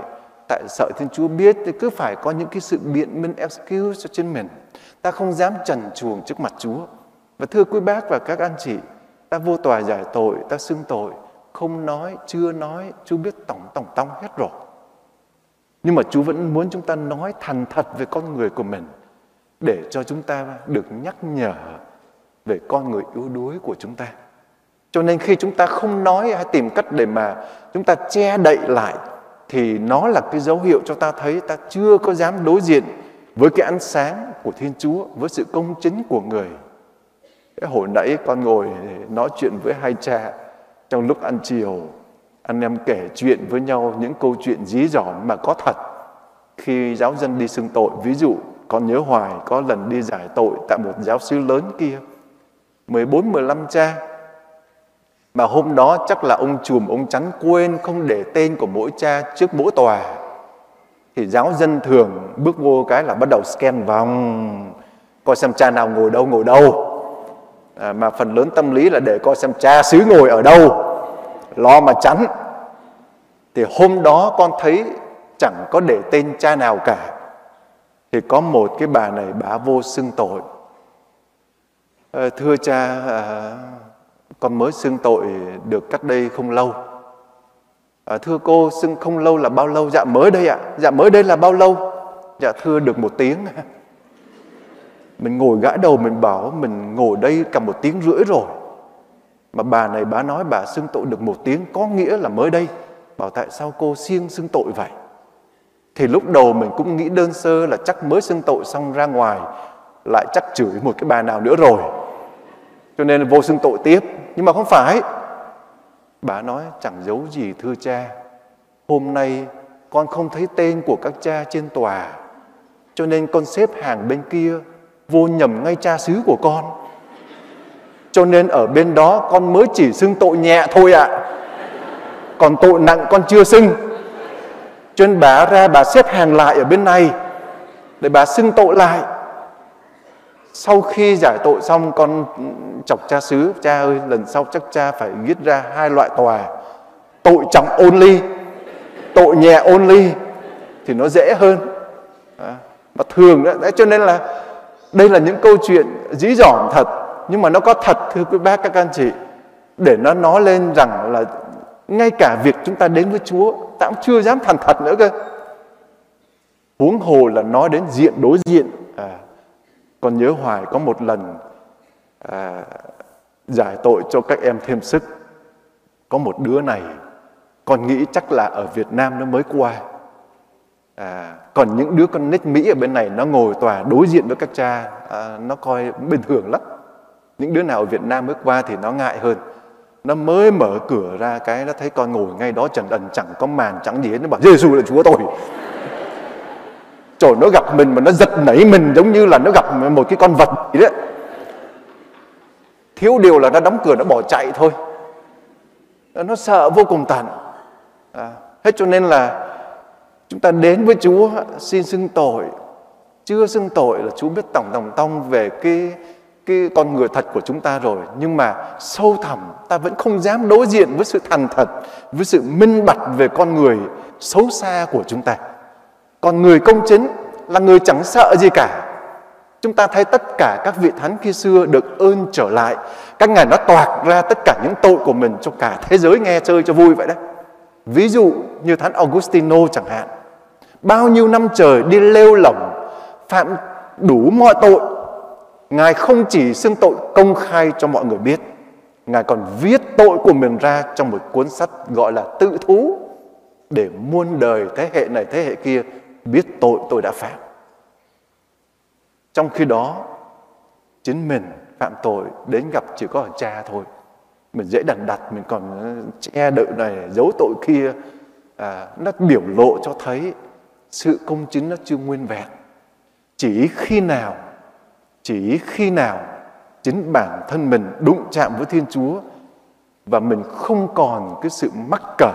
tại sợ thiên chúa biết thì cứ phải có những cái sự biện minh excuse cho trên mình. Ta không dám trần chuồng trước mặt chúa. Và thưa quý bác và các anh chị, ta vô tòa giải tội, ta xưng tội. Không nói, chưa nói, chúa biết tổng tổng tông hết rồi. Nhưng mà chúa vẫn muốn chúng ta nói thành thật về con người của mình để cho chúng ta được nhắc nhở về con người yếu đuối của chúng ta cho nên khi chúng ta không nói hay tìm cách để mà chúng ta che đậy lại thì nó là cái dấu hiệu cho ta thấy ta chưa có dám đối diện với cái ánh sáng của Thiên Chúa, với sự công chính của người. Cái hồi nãy con ngồi nói chuyện với hai cha trong lúc ăn chiều, anh em kể chuyện với nhau những câu chuyện dí dỏm mà có thật. Khi giáo dân đi xưng tội, ví dụ con nhớ hoài có lần đi giải tội tại một giáo sứ lớn kia, 14-15 cha, mà hôm đó chắc là ông chùm ông chắn quên không để tên của mỗi cha trước mỗi tòa. Thì giáo dân thường bước vô cái là bắt đầu scan vòng coi xem cha nào ngồi đâu ngồi đâu. À, mà phần lớn tâm lý là để coi xem cha xứ ngồi ở đâu lo mà chắn. Thì hôm đó con thấy chẳng có để tên cha nào cả thì có một cái bà này bà vô xưng tội. À, thưa cha à, con mới xưng tội được cách đây không lâu. À, thưa cô xưng không lâu là bao lâu? Dạ mới đây ạ. Dạ mới đây là bao lâu? Dạ thưa được một tiếng. Mình ngồi gãi đầu mình bảo mình ngồi đây cả một tiếng rưỡi rồi. Mà bà này bà nói bà xưng tội được một tiếng có nghĩa là mới đây. Bảo tại sao cô siêng xưng tội vậy? Thì lúc đầu mình cũng nghĩ đơn sơ là chắc mới xưng tội xong ra ngoài, lại chắc chửi một cái bà nào nữa rồi. Cho nên vô xưng tội tiếp. Nhưng mà không phải. Bà nói, chẳng giấu gì, thưa cha. Hôm nay con không thấy tên của các cha trên tòa. Cho nên con xếp hàng bên kia, vô nhầm ngay cha xứ của con. Cho nên ở bên đó con mới chỉ xưng tội nhẹ thôi ạ. À. còn tội nặng con chưa xưng cho nên bà ra bà xếp hàng lại ở bên này để bà xưng tội lại. Sau khi giải tội xong con chọc cha xứ cha ơi lần sau chắc cha phải viết ra hai loại tòa. Tội trọng only tội nhẹ only thì nó dễ hơn. À, mà thường đó đấy cho nên là đây là những câu chuyện dí dỏm thật. Nhưng mà nó có thật thưa quý bác các anh chị để nó nói lên rằng là ngay cả việc chúng ta đến với Chúa ta cũng chưa dám thành thật nữa cơ. Huống hồ là nói đến diện đối diện. À, còn nhớ hoài có một lần à, giải tội cho các em thêm sức. Có một đứa này con nghĩ chắc là ở Việt Nam nó mới qua. À, còn những đứa con nít Mỹ ở bên này nó ngồi tòa đối diện với các cha à, nó coi bình thường lắm. Những đứa nào ở Việt Nam mới qua thì nó ngại hơn nó mới mở cửa ra cái nó thấy con ngồi ngay đó trần ẩn chẳng có màn chẳng gì hết. Nó bảo Giêsu là Chúa tôi. Trời nó gặp mình mà nó giật nảy mình giống như là nó gặp một cái con vật gì đấy. Thiếu điều là nó đóng cửa nó bỏ chạy thôi. Nó sợ vô cùng tàn. À, hết cho nên là chúng ta đến với Chúa xin xưng tội. Chưa xưng tội là Chúa biết tổng tổng tông về cái cái con người thật của chúng ta rồi, nhưng mà sâu thẳm ta vẫn không dám đối diện với sự thành thật, với sự minh bạch về con người xấu xa của chúng ta. Còn người công chính là người chẳng sợ gì cả. Chúng ta thấy tất cả các vị thánh khi xưa được ơn trở lại. Các ngài nó toạc ra tất cả những tội của mình cho cả thế giới nghe chơi cho vui vậy đấy ví dụ như thánh Augustino chẳng hạn. Bao nhiêu năm trời đi lêu lỏng, phạm đủ mọi tội ngài không chỉ xưng tội công khai cho mọi người biết ngài còn viết tội của mình ra trong một cuốn sách gọi là tự thú để muôn đời thế hệ này thế hệ kia biết tội tôi đã phạm. Trong khi đó chính mình phạm tội đến gặp chỉ có ở cha thôi. Mình dễ đần đặt mình còn ờ, che đậy này giấu tội kia. À, nó biểu lộ cho thấy sự công chính nó chưa nguyên vẹn. Chỉ khi nào chỉ khi nào chính bản thân mình đụng chạm với Thiên Chúa và mình không còn cái sự mắc cỡ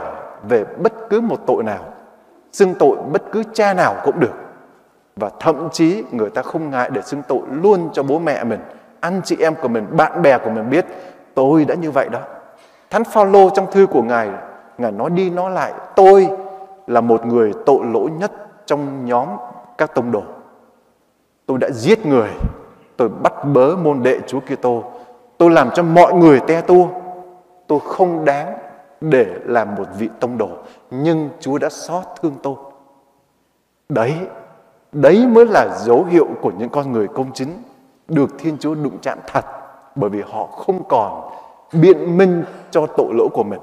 về bất cứ một tội nào, xưng tội bất cứ cha nào cũng được. Và thậm chí người ta không ngại để xưng tội luôn cho bố mẹ mình, anh chị em của mình, bạn bè của mình biết tôi đã như vậy đó. Thánh Phaolô trong thư của Ngài, Ngài nói đi nói lại, tôi là một người tội lỗi nhất trong nhóm các tông đồ. Tôi đã giết người, tôi bắt bớ môn đệ Chúa Kitô, tôi làm cho mọi người te tua. Tôi không đáng để làm một vị tông đồ, nhưng Chúa đã xót thương tôi. Đấy, đấy mới là dấu hiệu của những con người công chính được Thiên Chúa đụng chạm thật, bởi vì họ không còn biện minh cho tội lỗi của mình.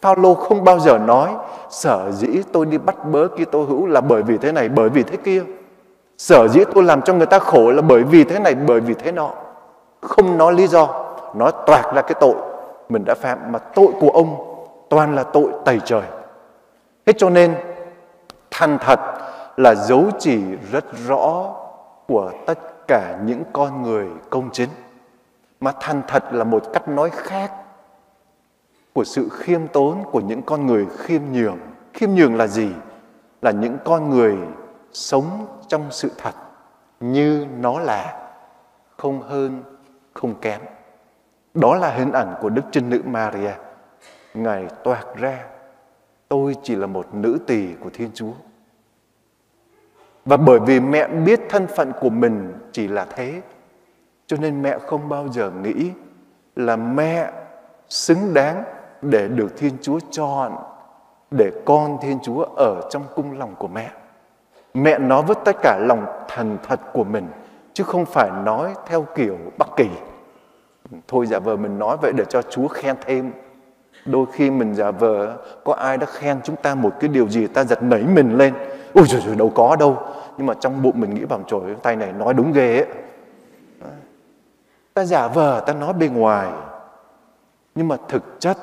Phaolô không bao giờ nói sở dĩ tôi đi bắt bớ Kitô hữu là bởi vì thế này, bởi vì thế kia. Sở dĩ tôi làm cho người ta khổ là bởi vì thế này, bởi vì thế nọ. Không nói lý do, nói toạc ra cái tội mình đã phạm mà tội của ông toàn là tội tẩy trời. Thế cho nên thành thật là dấu chỉ rất rõ của tất cả những con người công chính. Mà thành thật là một cách nói khác của sự khiêm tốn của những con người khiêm nhường. Khiêm nhường là gì? Là những con người sống trong sự thật như nó là không hơn, không kém. Đó là hình ảnh của đức trinh nữ maria. Ngài toạc ra, tôi chỉ là một nữ tỳ của thiên chúa. Và bởi vì mẹ biết thân phận của mình chỉ là thế, cho nên mẹ không bao giờ nghĩ là mẹ xứng đáng để được thiên chúa chọn, để con thiên chúa ở trong cung lòng của mẹ. Mẹ nói với tất cả lòng thành thật của mình chứ không phải nói theo kiểu Bắc Kỳ. Thôi giả vờ mình nói vậy để cho Chúa khen thêm. Đôi khi mình giả vờ có ai đã khen chúng ta một cái điều gì ta giật nảy mình lên. Ôi trời ơi đâu có đâu. Nhưng mà trong bụng mình nghĩ bằng trời tay này nói đúng ghê ấy. Ta giả vờ ta nói bên ngoài. Nhưng mà thực chất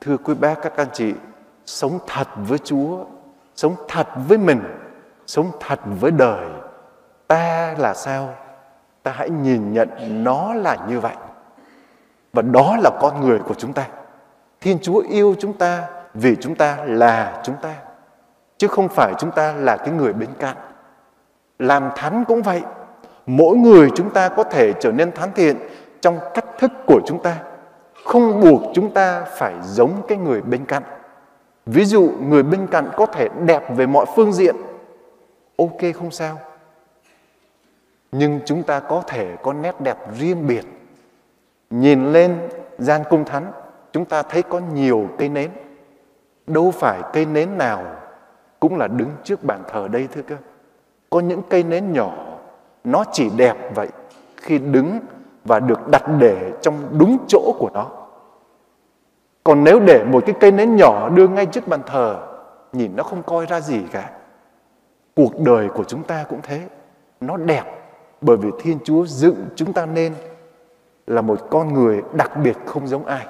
thưa quý bác các anh chị sống thật với Chúa, sống thật với mình sống thật với đời, ta là sao? Ta hãy nhìn nhận nó là như vậy. Và đó là con người của chúng ta. Thiên chúa yêu chúng ta vì chúng ta là chúng ta, chứ không phải chúng ta là cái người bên cạnh. Làm thánh cũng vậy. Mỗi người chúng ta có thể trở nên thánh thiện trong cách thức của chúng ta. Không buộc chúng ta phải giống cái người bên cạnh. Ví dụ, người bên cạnh có thể đẹp về mọi phương diện ok không sao. Nhưng chúng ta có thể có nét đẹp riêng biệt. Nhìn lên gian cung thánh, chúng ta thấy có nhiều cây nến. Đâu phải cây nến nào cũng là đứng trước bàn thờ đây, thưa cơ. Có những cây nến nhỏ, nó chỉ đẹp vậy khi đứng và được đặt để trong đúng chỗ của nó. Còn nếu để một cái cây nến nhỏ đưa ngay trước bàn thờ, nhìn nó không coi ra gì cả cuộc đời của chúng ta cũng thế. Nó đẹp bởi vì thiên chúa dựng chúng ta nên là một con người đặc biệt không giống ai.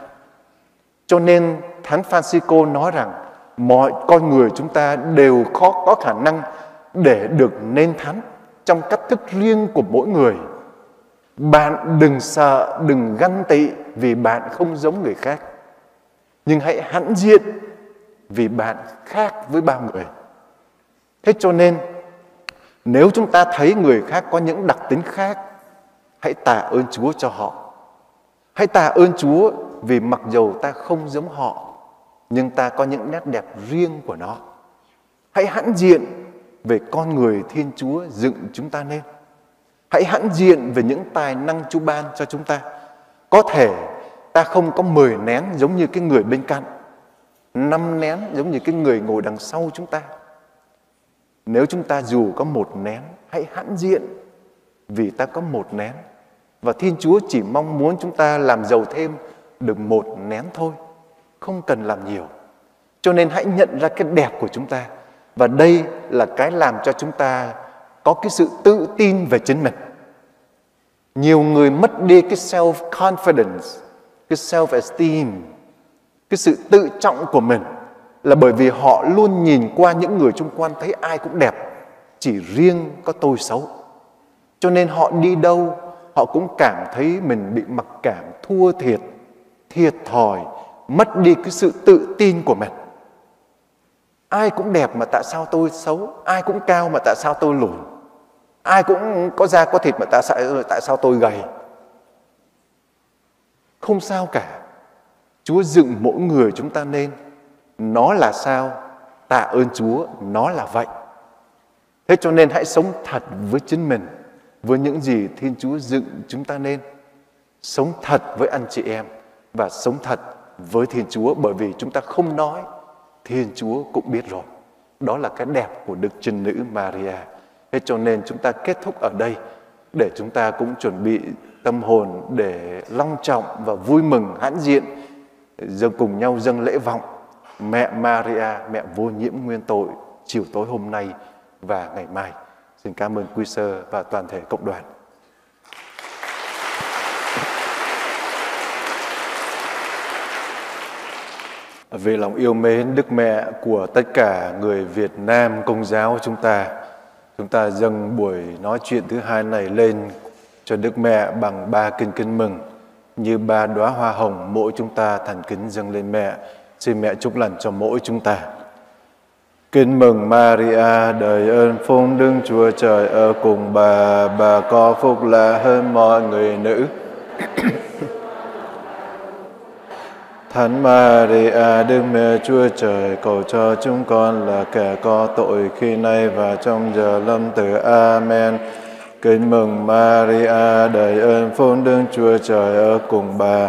Cho nên thánh francisco nói rằng mọi con người chúng ta đều khó có khả năng để được nên thánh trong cách thức riêng của mỗi người. Bạn đừng sợ, đừng ganh tị vì bạn không giống người khác. Nhưng hãy hãnh diện vì bạn khác với bao người. Thế cho nên nếu chúng ta thấy người khác có những đặc tính khác, hãy tạ ơn Chúa cho họ. Hãy tạ ơn Chúa vì mặc dầu ta không giống họ, nhưng ta có những nét đẹp riêng của nó. Hãy hãnh diện về con người Thiên Chúa dựng chúng ta nên. Hãy hãnh diện về những tài năng Chúa ban cho chúng ta. Có thể ta không có mười nén giống như cái người bên cạnh, năm nén giống như cái người ngồi đằng sau chúng ta nếu chúng ta dù có một nén, hãy hãn diện vì ta có một nén. Và Thiên Chúa chỉ mong muốn chúng ta làm giàu thêm được một nén thôi, không cần làm nhiều. Cho nên hãy nhận ra cái đẹp của chúng ta. Và đây là cái làm cho chúng ta có cái sự tự tin về chính mình. Nhiều người mất đi cái self-confidence, cái self-esteem, cái sự tự trọng của mình là bởi vì họ luôn nhìn qua những người xung quanh, thấy ai cũng đẹp, chỉ riêng có tôi xấu. Cho nên họ đi đâu, họ cũng cảm thấy mình bị mặc cảm thua thiệt thiệt thòi, mất đi cái sự tự tin của mình. Ai cũng đẹp mà tại sao tôi xấu? Ai cũng cao mà tại sao tôi lùn? Ai cũng có da có thịt mà tại sao tại sao tôi gầy? Không sao cả. Chúa dựng mỗi người chúng ta nên nó là sao? Tạ ơn chúa, nó là vậy. Thế cho nên hãy sống thật với chính mình, với những gì thiên chúa dựng chúng ta nên. Sống thật với anh chị em và sống thật với thiên chúa, bởi vì chúng ta không nói, thiên chúa cũng biết rồi. Đó là cái đẹp của đức trinh nữ maria. Thế cho nên chúng ta kết thúc ở đây để chúng ta cũng chuẩn bị tâm hồn để long trọng và vui mừng hãn diện, dâng cùng nhau dâng lễ vọng mẹ Maria, mẹ vô nhiễm nguyên tội, chiều tối hôm nay và ngày mai xin cảm ơn quy sơ và toàn thể cộng đoàn về lòng yêu mến Đức Mẹ của tất cả người Việt Nam Công giáo chúng ta. Chúng ta dâng buổi nói chuyện thứ hai này lên cho Đức Mẹ bằng ba kinh kinh mừng như ba đóa hoa hồng mỗi chúng ta thành kính dâng lên mẹ. Xin mẹ chúc lành cho mỗi chúng ta. Kính mừng Maria, đời ơn phúc Đức Chúa Trời ở cùng bà, bà có phúc lạ hơn mọi người nữ. Thánh Maria, Đức Mẹ Chúa Trời, cầu cho chúng con là kẻ có tội khi nay và trong giờ lâm tử. Amen. Kính mừng Maria, đời ơn phúc Đức Chúa Trời ở cùng bà.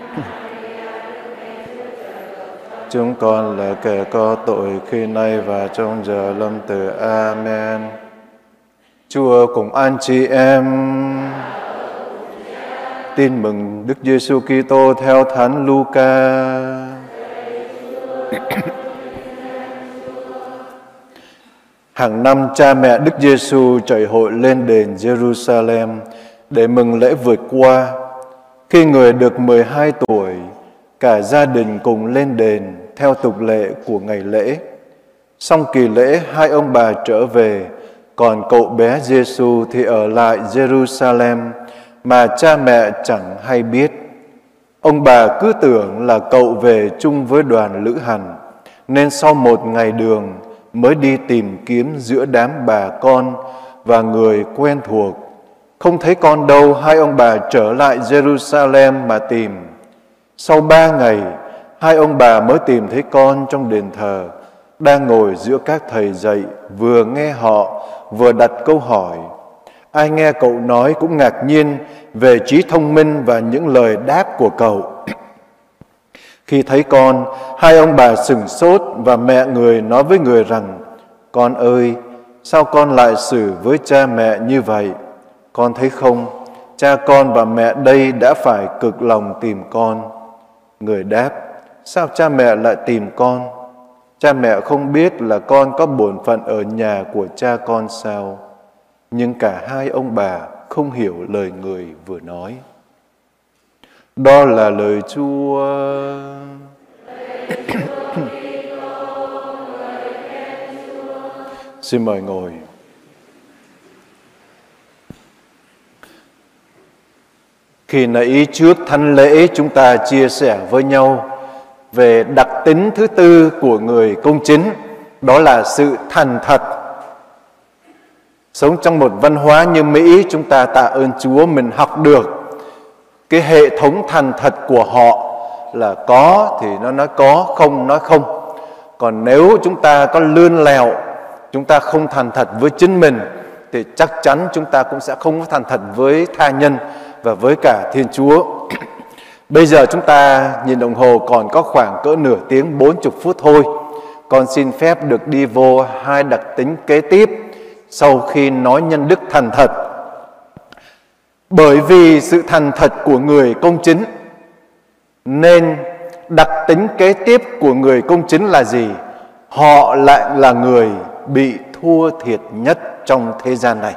Chúng con là kẻ có tội khi nay và trong giờ lâm tử. Amen. Chúa cùng anh chị em. Tin mừng Đức Giêsu Kitô theo Thánh Luca. Hàng năm cha mẹ Đức Giêsu chạy hội lên đền Jerusalem để mừng lễ vượt qua. Khi người được 12 tuổi, cả gia đình cùng lên đền theo tục lệ của ngày lễ. Xong kỳ lễ, hai ông bà trở về, còn cậu bé Giêsu thì ở lại Jerusalem mà cha mẹ chẳng hay biết. Ông bà cứ tưởng là cậu về chung với đoàn lữ hành, nên sau một ngày đường mới đi tìm kiếm giữa đám bà con và người quen thuộc. Không thấy con đâu, hai ông bà trở lại Jerusalem mà tìm. Sau ba ngày, hai ông bà mới tìm thấy con trong đền thờ, đang ngồi giữa các thầy dạy, vừa nghe họ, vừa đặt câu hỏi. Ai nghe cậu nói cũng ngạc nhiên về trí thông minh và những lời đáp của cậu. Khi thấy con, hai ông bà sừng sốt và mẹ người nói với người rằng, Con ơi, sao con lại xử với cha mẹ như vậy? Con thấy không, cha con và mẹ đây đã phải cực lòng tìm con. Người đáp, sao cha mẹ lại tìm con? Cha mẹ không biết là con có bổn phận ở nhà của cha con sao? Nhưng cả hai ông bà không hiểu lời người vừa nói. Đó là lời Chúa. Xin mời ngồi. Khi nãy trước thánh lễ chúng ta chia sẻ với nhau về đặc tính thứ tư của người công chính, đó là sự thành thật. Sống trong một văn hóa như Mỹ, chúng ta tạ ơn Chúa mình học được cái hệ thống thành thật của họ là có thì nó nói có, không nói không. Còn nếu chúng ta có lươn lèo, chúng ta không thành thật với chính mình thì chắc chắn chúng ta cũng sẽ không có thành thật với tha nhân và với cả Thiên Chúa. Bây giờ chúng ta nhìn đồng hồ còn có khoảng cỡ nửa tiếng 40 phút thôi. Con xin phép được đi vô hai đặc tính kế tiếp sau khi nói nhân đức thành thật. Bởi vì sự thành thật của người công chính, Nên đặc tính kế tiếp của người công chính là gì? Họ lại là người bị thua thiệt nhất trong thế gian này.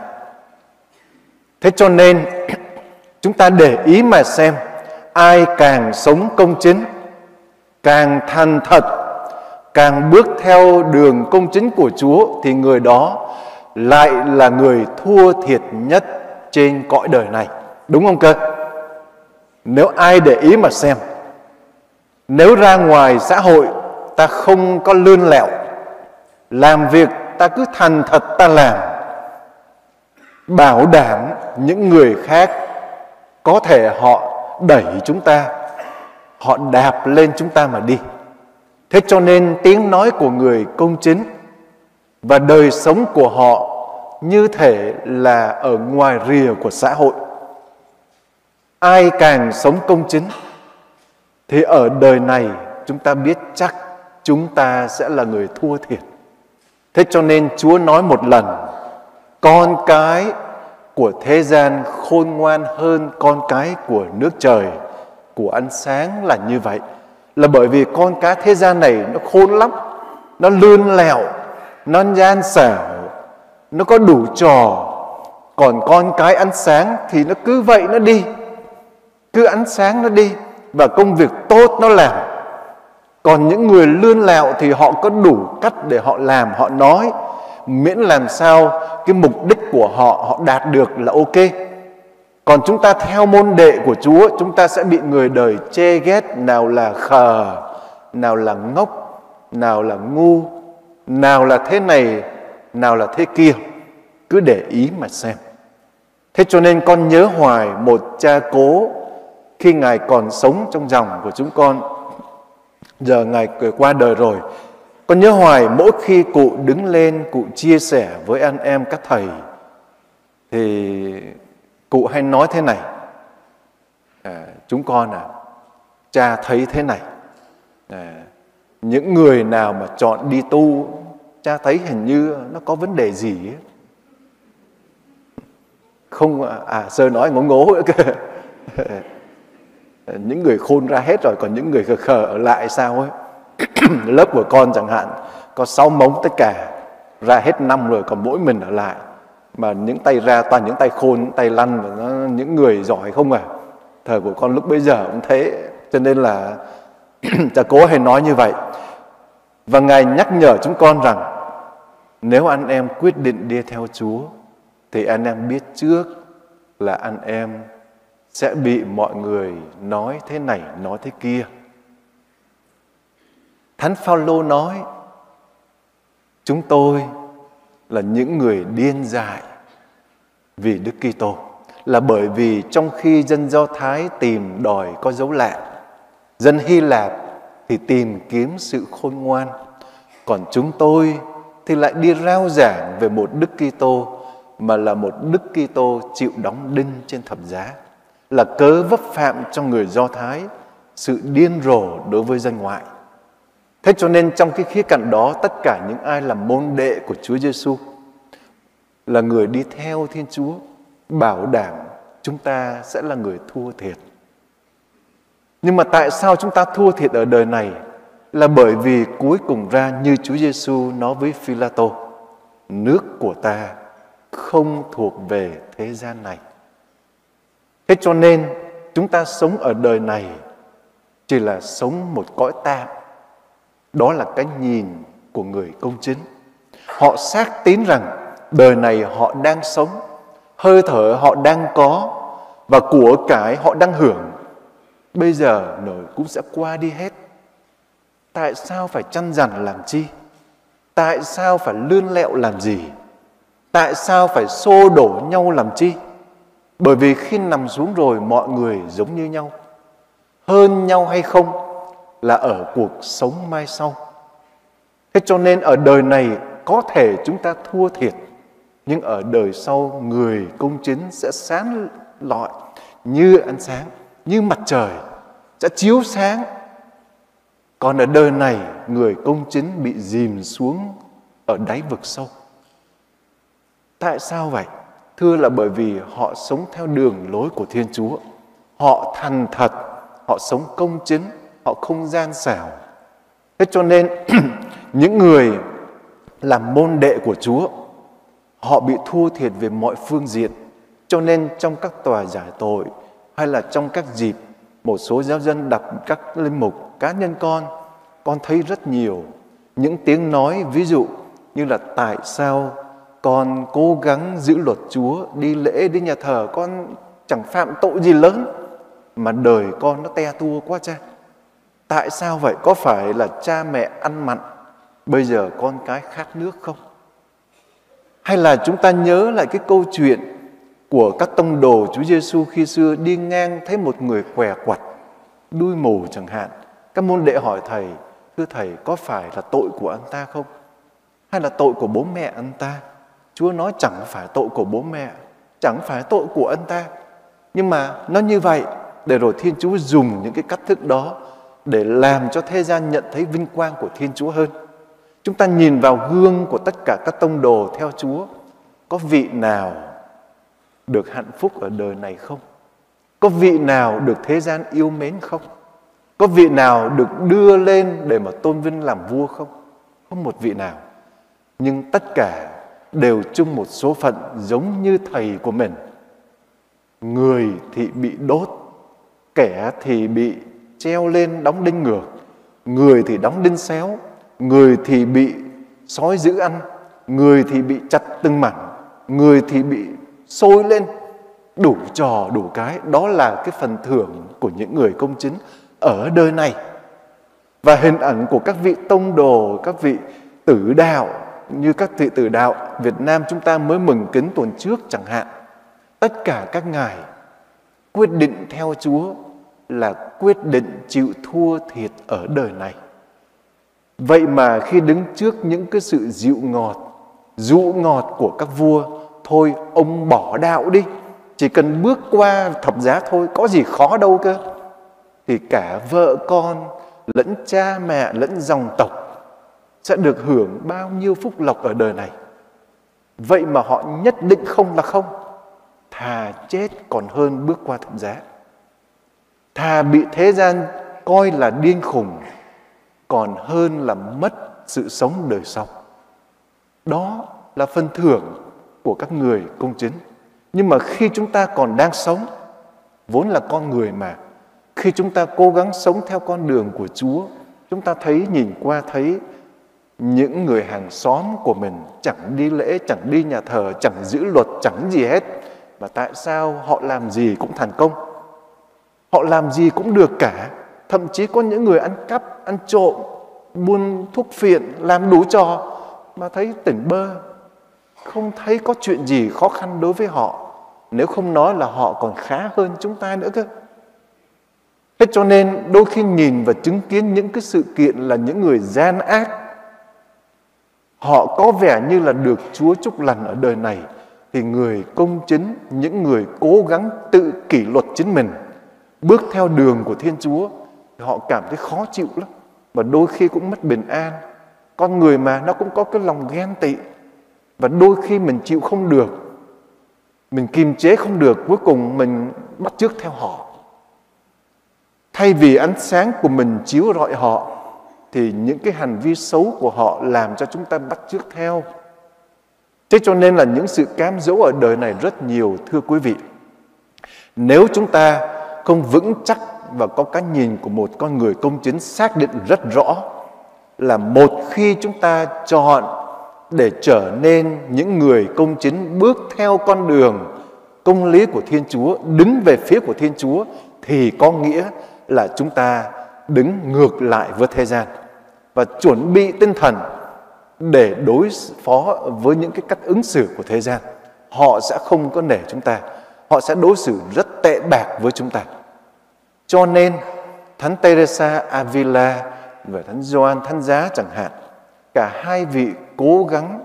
Thế cho nên, chúng ta để ý mà xem ai càng sống công chính, càng thành thật, càng bước theo đường công chính của Chúa thì người đó lại là người thua thiệt nhất trên cõi đời này. Đúng không cơ? Nếu ai để ý mà xem Nếu ra ngoài xã hội ta không có lươn lẹo Làm việc ta cứ thành thật ta làm Bảo đảm những người khác Có thể họ đẩy chúng ta, Họ đạp lên chúng ta mà đi. Thế cho nên tiếng nói của người công chính Và đời sống của họ như thể là ở ngoài rìa của xã hội. Ai càng sống công chính thì ở đời này chúng ta biết chắc chúng ta sẽ là người thua thiệt. Thế cho nên chúa nói một lần, con cái của thế gian khôn ngoan hơn con cái của nước trời, của ánh sáng là như vậy. Là bởi vì con cá thế gian này nó khôn lắm, nó lươn lẹo, nó gian xảo, nó có đủ trò. Còn con cái ánh sáng thì nó cứ vậy nó đi, cứ ánh sáng nó đi và công việc tốt nó làm. Còn những người lươn lẹo thì họ có đủ cách để họ làm, họ nói miễn làm sao cái mục đích của họ họ đạt được là ok còn chúng ta theo môn đệ của Chúa, chúng ta sẽ bị người đời chê ghét, nào là khờ, nào là ngốc, nào là ngu, nào là thế này, nào là thế kia cứ để ý mà xem thế cho nên con nhớ hoài một cha cố khi Ngài còn sống trong dòng của chúng con. Giờ Ngài qua đời rồi. Con nhớ hoài mỗi khi cụ đứng lên, cụ chia sẻ với anh em các thầy, thì cụ hay nói thế này. À, chúng con à, cha thấy thế này. À, những người nào mà chọn đi tu, cha thấy hình như nó có vấn đề gì ấy. Không, à, à sơ nói ngố ngố những người khôn ra hết rồi còn những người khờ khờ ở lại sao ấy lớp của con chẳng hạn có sáu mống tất cả ra hết năm rồi còn mỗi mình ở lại. Mà những tay ra toàn những tay khôn những tay lăn và nó, những người giỏi không à? Thời của con lúc bây giờ cũng thế cho nên là cha cố hay nói như vậy. Và ngài nhắc nhở chúng con rằng nếu anh em quyết định đi theo chúa thì anh em biết trước là anh em sẽ bị mọi người nói thế này nói thế kia thánh phaolô nói, chúng tôi là những người điên dại vì đức kitô, là bởi vì trong khi dân do thái tìm đòi có dấu lạ, dân hy lạp thì tìm kiếm sự khôn ngoan, còn chúng tôi thì lại đi rao giảng về một đức kitô mà là một đức kitô chịu đóng đinh trên thập giá, là cớ vấp phạm cho người Do Thái sự điên rồ đối với dân ngoại. Thế cho nên trong cái khía cạnh đó tất cả những ai là môn đệ của Chúa Giêsu là người đi theo Thiên Chúa bảo đảm chúng ta sẽ là người thua thiệt. Nhưng mà tại sao chúng ta thua thiệt ở đời này? Là bởi vì cuối cùng ra như Chúa Giêsu nói với Phi-la-tô, nước của ta không thuộc về thế gian này. Thế cho nên chúng ta sống ở đời này chỉ là sống một cõi tạm. Đó là cái nhìn của người công chính. Họ xác tín rằng đời này họ đang sống, hơi thở họ đang có và của cái họ đang hưởng. Bây giờ nổi cũng sẽ qua đi hết. Tại sao phải chăn dằn làm chi? Tại sao phải lươn lẹo làm gì? Tại sao phải xô đổ nhau làm chi? Bởi vì khi nằm xuống rồi mọi người giống như nhau. Hơn nhau hay không là ở cuộc sống mai sau. Thế cho nên ở đời này có thể chúng ta thua thiệt. Nhưng ở đời sau người công chính sẽ sáng lọi như ánh sáng, như mặt trời, sẽ chiếu sáng. Còn ở đời này người công chính bị dìm xuống ở đáy vực sâu. Tại sao vậy? Thưa là bởi vì họ sống theo đường lối của Thiên Chúa. Họ thành thật họ sống công chính, họ không gian xảo. Thế cho nên những người làm môn đệ của Chúa, họ bị thua thiệt về mọi phương diện. Cho nên trong các tòa giải tội hay là trong các dịp một số giáo dân đặt các linh mục cá nhân con, con thấy rất nhiều những tiếng nói ví dụ như là tại sao con cố gắng giữ luật Chúa, đi lễ, đi nhà thờ, con chẳng phạm tội gì lớn mà đời con nó te tua quá cha. Tại sao vậy? Có phải là cha mẹ ăn mặn, bây giờ con cái khát nước không? Hay là chúng ta nhớ lại cái câu chuyện của các tông đồ Chúa Giêsu khi xưa đi ngang thấy một người què quặt, đuôi mù chẳng hạn. Các môn đệ hỏi thầy, thưa thầy có phải là tội của anh ta không? Hay là tội của bố mẹ anh ta? Chúa nói chẳng phải tội của bố mẹ, chẳng phải tội của anh ta. Nhưng mà nó như vậy để rồi Thiên Chúa dùng những cái cách thức đó để làm cho thế gian nhận thấy vinh quang của Thiên Chúa hơn. Chúng ta nhìn vào gương của tất cả các tông đồ theo Chúa, có vị nào được hạnh phúc ở đời này không? Có vị nào được thế gian yêu mến không? Có vị nào được đưa lên để mà tôn vinh làm vua không? Không một vị nào. Nhưng tất cả đều chung một số phận giống như thầy của mình. Người thì bị đốt, kẻ thì bị treo lên đóng đinh ngược, người thì đóng đinh xéo, người thì bị sói giữ ăn, người thì bị chặt từng mảnh, người thì bị sôi lên, đủ trò đủ cái. Đó là cái phần thưởng của những người công chính ở đời này. Và hình ảnh của các vị tông đồ, các vị tử đạo như các vị tử đạo Việt Nam chúng ta mới mừng kính tuần trước chẳng hạn. Tất cả các ngài quyết định theo Chúa là quyết định chịu thua thiệt ở đời này. Vậy mà khi đứng trước những cái sự dịu ngọt, dụ ngọt của các vua, thôi ông bỏ đạo đi, chỉ cần bước qua thập giá thôi, có gì khó đâu cơ. Thì cả vợ con, lẫn cha mẹ, lẫn dòng tộc sẽ được hưởng bao nhiêu phúc lộc ở đời này. Vậy mà họ nhất định không là không. Thà chết còn hơn bước qua thập giá. Thà bị thế gian coi là điên khùng còn hơn là mất sự sống đời sau. Đó là phần thưởng của các người công chính. Nhưng mà khi chúng ta còn đang sống, vốn là con người mà, khi chúng ta cố gắng sống theo con đường của Chúa, chúng ta thấy nhìn qua thấy những người hàng xóm của mình chẳng đi lễ, chẳng đi nhà thờ, chẳng giữ luật, chẳng gì hết. Mà tại sao họ làm gì cũng thành công? Họ làm gì cũng được cả. Thậm chí có những người ăn cắp, ăn trộm, buôn thuốc phiện, làm đủ trò mà thấy tỉnh bơ. Không thấy có chuyện gì khó khăn đối với họ. Nếu không nói là họ còn khá hơn chúng ta nữa cơ. Thế cho nên đôi khi nhìn và chứng kiến những cái sự kiện là những người gian ác Họ có vẻ như là được Chúa chúc lành ở đời này thì người công chính, những người cố gắng tự kỷ luật chính mình, bước theo đường của Thiên Chúa thì họ cảm thấy khó chịu lắm và đôi khi cũng mất bình an. Con người mà nó cũng có cái lòng ghen tị và đôi khi mình chịu không được, mình kiềm chế không được, cuối cùng mình bắt chước theo họ. Thay vì ánh sáng của mình chiếu rọi họ thì những cái hành vi xấu của họ làm cho chúng ta bắt chước theo. Thế cho nên là những sự cám dỗ ở đời này rất nhiều thưa quý vị. Nếu chúng ta không vững chắc và có cái nhìn của một con người công chính xác định rất rõ là một khi chúng ta chọn để trở nên những người công chính bước theo con đường công lý của Thiên Chúa, đứng về phía của Thiên Chúa thì có nghĩa là chúng ta đứng ngược lại với thế gian và chuẩn bị tinh thần để đối phó với những cái cách ứng xử của thế gian. Họ sẽ không có nể chúng ta. Họ sẽ đối xử rất tệ bạc với chúng ta. Cho nên Thánh Teresa Avila và Thánh Gioan Thánh Giá chẳng hạn, cả hai vị cố gắng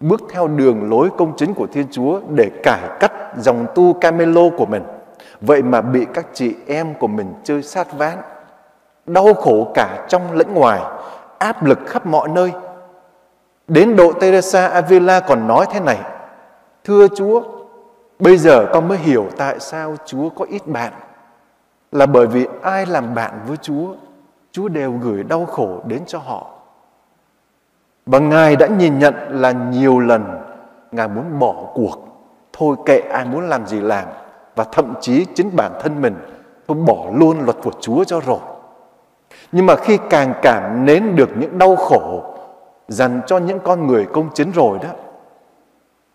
bước theo đường lối công chính của Thiên Chúa để cải cách dòng tu Camelo của mình. Vậy mà bị các chị em của mình chơi sát ván, đau khổ cả trong lẫn ngoài áp lực khắp mọi nơi. Đến độ Teresa Avila còn nói thế này, Thưa Chúa, bây giờ con mới hiểu tại sao Chúa có ít bạn. là bởi vì ai làm bạn với Chúa, Chúa đều gửi đau khổ đến cho họ. Và Ngài đã nhìn nhận là nhiều lần Ngài muốn bỏ cuộc, thôi kệ ai muốn làm gì làm và thậm chí chính bản thân mình tôi bỏ luôn luật của Chúa cho rồi. Nhưng mà khi càng cảm nến được những đau khổ dành cho những con người công chính rồi đó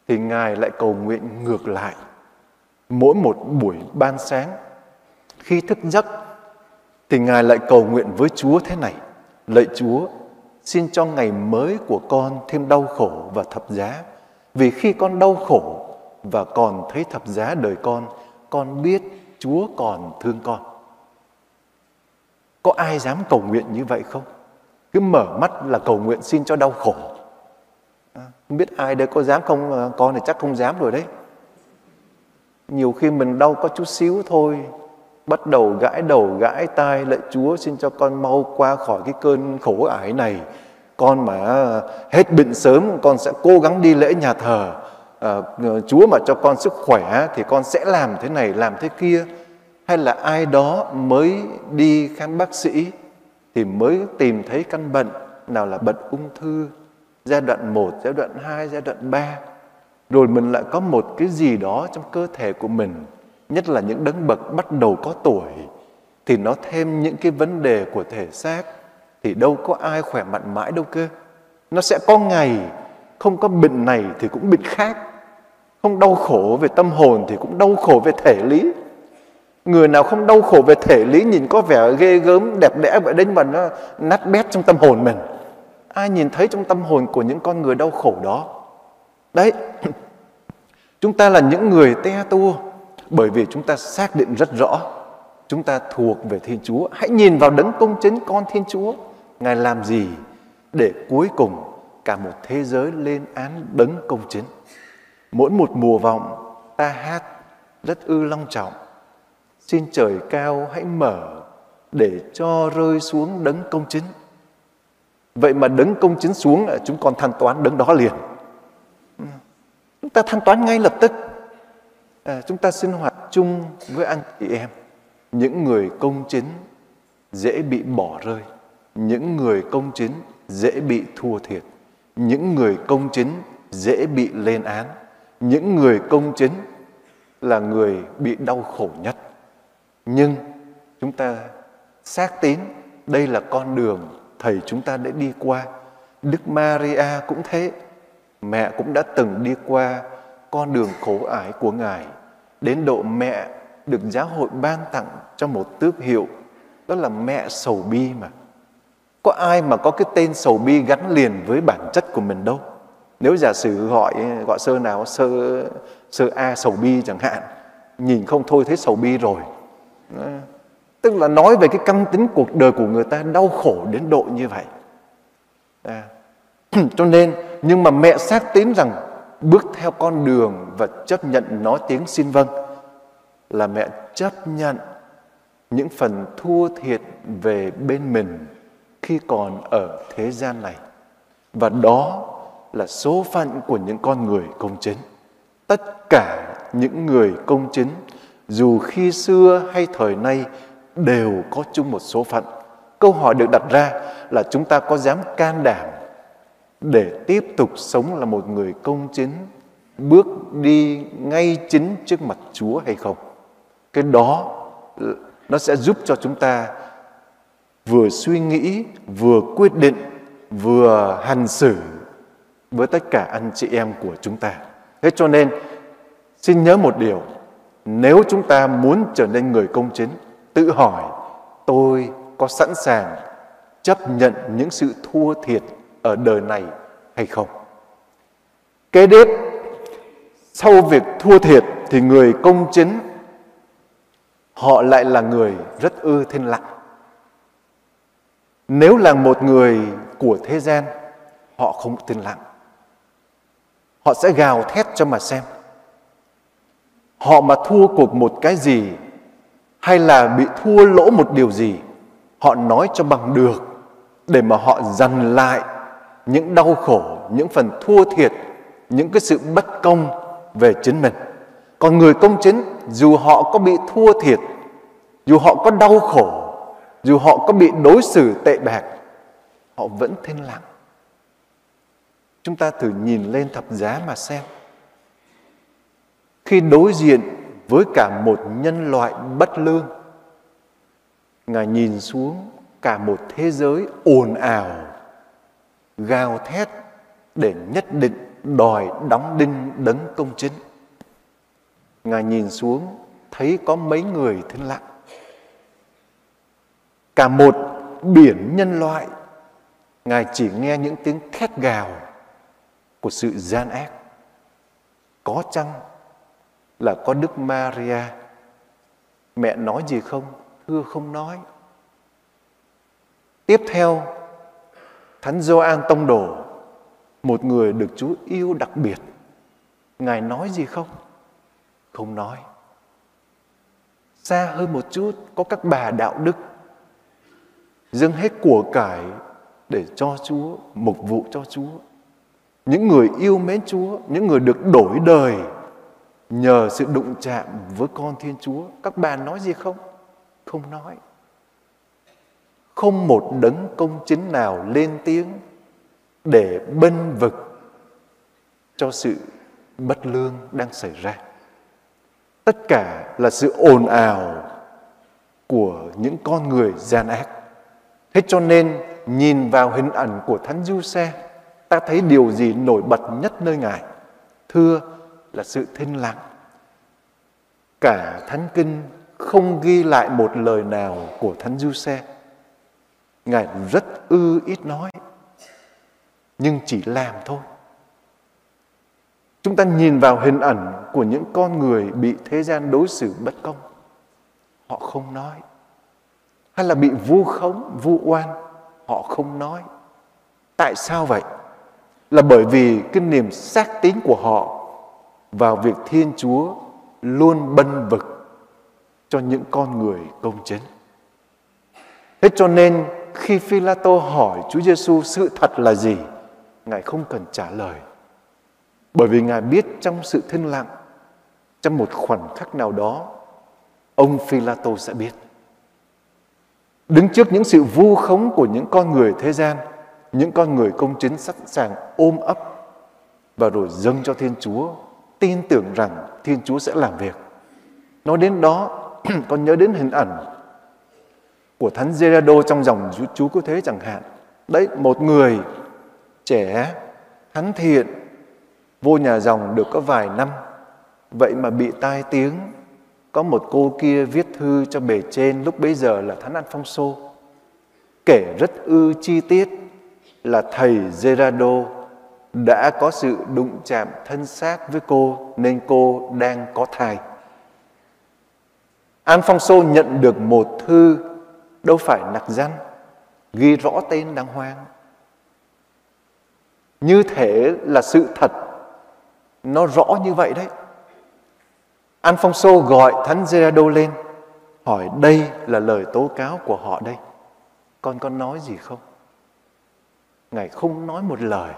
thì Ngài lại cầu nguyện ngược lại. Mỗi một buổi ban sáng khi thức giấc thì Ngài lại cầu nguyện với Chúa thế này. Lạy Chúa, xin cho ngày mới của con thêm đau khổ và thập giá. Vì khi con đau khổ và còn thấy thập giá đời con, con biết Chúa còn thương con. Có ai dám cầu nguyện như vậy không? Cứ mở mắt là cầu nguyện xin cho đau khổ. Không biết ai đây có dám không? À, con thì chắc không dám rồi đấy. Nhiều khi mình đau có chút xíu thôi bắt đầu gãi đầu gãi tai lạy Chúa xin cho con mau qua khỏi cái cơn khổ ải này con mà hết bệnh sớm con sẽ cố gắng đi lễ nhà thờ à, Chúa mà cho con sức khỏe thì con sẽ làm thế này làm thế kia hay là ai đó mới đi khám bác sĩ thì mới tìm thấy căn bệnh nào là bệnh ung thư giai đoạn 1, giai đoạn 2, giai đoạn 3 rồi mình lại có một cái gì đó trong cơ thể của mình nhất là những đấng bậc bắt đầu có tuổi thì nó thêm những cái vấn đề của thể xác. Thì đâu có ai khỏe mạnh mãi đâu cơ. Nó sẽ có ngày không có bệnh này thì cũng bệnh khác. Không đau khổ về tâm hồn thì cũng đau khổ về thể lý. Người nào không đau khổ về thể lý nhìn có vẻ ghê gớm đẹp đẽ vậy đến mà nó nát bét trong tâm hồn mình ai nhìn thấy trong tâm hồn của những con người đau khổ đó đấy, chúng ta là những người te tua, bởi vì chúng ta xác định rất rõ, chúng ta thuộc về Thiên Chúa. Hãy nhìn vào đấng công chính con Thiên Chúa. Ngài làm gì để cuối cùng cả một thế giới lên án đấng công chính. Mỗi một mùa vọng, ta hát rất ư long trọng. Xin trời cao hãy mở để cho rơi xuống đấng công chính. Vậy mà đấng công chính xuống ờ, chúng con thanh toán đấng đó liền. Ừ. Chúng ta thanh toán ngay lập tức. À, chúng ta sinh hoạt chung với anh chị em. Những người công chính dễ bị bỏ rơi. Những người công chính dễ bị thua thiệt. Những người công chính dễ bị lên án. Những người công chính là người bị đau khổ nhất. Nhưng chúng ta xác tín đây là con đường thầy chúng ta đã đi qua. Đức maria cũng thế. Mẹ cũng đã từng đi qua con đường khổ ải của ngài. Đến độ mẹ được giáo hội ban tặng cho một tước hiệu, đó là mẹ sầu bi mà. Có ai mà có cái tên sầu bi gắn liền với bản chất của mình đâu? Nếu giả sử gọi gọi sơ nào, sơ sơ a sầu bi chẳng hạn, nhìn không thôi thấy sầu bi rồi tức là nói về cái căn tính cuộc đời của người ta đau khổ đến độ như vậy. À. cho nên, nhưng mà mẹ xác tín rằng bước theo con đường và chấp nhận nói tiếng xin vâng là mẹ chấp nhận những phần thua thiệt về bên mình khi còn ở thế gian này. Và đó là số phận của những con người công chính. Tất cả những người công chính, dù khi xưa hay thời nay đều có chung một số phận câu hỏi được đặt ra là chúng ta có dám can đảm để tiếp tục sống là một người công chính bước đi ngay chính trước mặt Chúa hay không. Cái đó nó sẽ giúp cho chúng ta vừa suy nghĩ, vừa quyết định, vừa hành xử với tất cả anh chị em của chúng ta. Thế cho nên xin nhớ một điều, nếu chúng ta muốn trở nên người công chính, tự hỏi tôi có sẵn sàng chấp nhận những sự thua thiệt ở đời này hay không. Kế tiếp, sau việc thua thiệt thì người công chính họ lại là người rất ư thiên lặng. Nếu là một người của thế gian, họ không thiên lặng. Họ sẽ gào thét cho mà xem. Họ mà thua cuộc một cái gì hay là bị thua lỗ một điều gì, họ nói cho bằng được để mà họ dằn lại những đau khổ, những phần thua thiệt, những cái sự bất công về chính mình. Còn người công chính dù họ có bị thua thiệt, dù họ có đau khổ, dù họ có bị đối xử tệ bạc, họ vẫn thinh lặng. Chúng ta thử nhìn lên thập giá mà xem. Khi đối diện với cả một nhân loại bất lương, Ngài nhìn xuống cả một thế giới ồn ào, gào thét để nhất định đòi đóng đinh đấng công chính. Ngài nhìn xuống thấy có mấy người thinh lặng. Cả một biển nhân loại, Ngài chỉ nghe những tiếng thét gào của sự gian ác. Có chăng là có Đức Maria? Mẹ nói gì không? Thưa không nói. Tiếp theo, Thánh Gioan Tông Đồ, một người được Chúa yêu đặc biệt. Ngài nói gì không? Không nói. Xa hơn một chút có các bà đạo đức dâng hết của cải để cho Chúa, mục vụ cho Chúa. Những người yêu mến Chúa, những người được đổi đời nhờ sự đụng chạm với con Thiên Chúa. Các bà nói gì không? Không nói. Không một đấng công chính nào lên tiếng để bênh vực cho sự bất lương đang xảy ra. Tất cả là sự ồn ào của những con người gian ác. Thế cho nên nhìn vào hình ảnh của Thánh Du Xe, ta thấy điều gì nổi bật nhất nơi Ngài? Thưa là sự thinh lặng. Cả Thánh Kinh không ghi lại một lời nào của Thánh Du Xe. Ngài rất ư ít nói, nhưng chỉ làm thôi. Chúng ta nhìn vào hình ảnh của những con người bị thế gian đối xử bất công. Họ không nói. Hay là bị vu khống, vu oan. Họ không nói. Tại sao vậy? Là bởi vì cái niềm xác tín của họ vào việc Thiên Chúa luôn bân vực cho những con người công chính. Thế cho nên khi phi tô hỏi Chúa Giêsu sự thật là gì, Ngài không cần trả lời bởi vì Ngài biết trong sự thinh lặng, trong một khoảnh khắc nào đó, ông phi tô sẽ biết. Đứng trước những sự vu khống của những con người thế gian, những con người công chính sẵn sàng ôm ấp và rồi dâng cho Thiên Chúa, tin tưởng rằng Thiên Chúa sẽ làm việc. Nói đến đó, con nhớ đến hình ảnh của Thánh Gerardo trong dòng chú cứu thế chẳng hạn. Đấy, một người trẻ, thánh thiện, Vô nhà dòng được có vài năm, vậy mà bị tai tiếng. Có một cô kia viết thư cho bề trên lúc bấy giờ là Thánh Alfonso. Kể rất ư chi tiết là thầy Gerardo đã có sự đụng chạm thân xác với cô nên cô đang có thai. Alfonso nhận được một thư đâu phải nặc danh, ghi rõ tên đàng hoàng. Như thể là sự thật nó rõ như vậy đấy. Alfonso gọi Thánh Gerardo lên, hỏi đây là lời tố cáo của họ đây. Con có nói gì không? Ngài không nói một lời.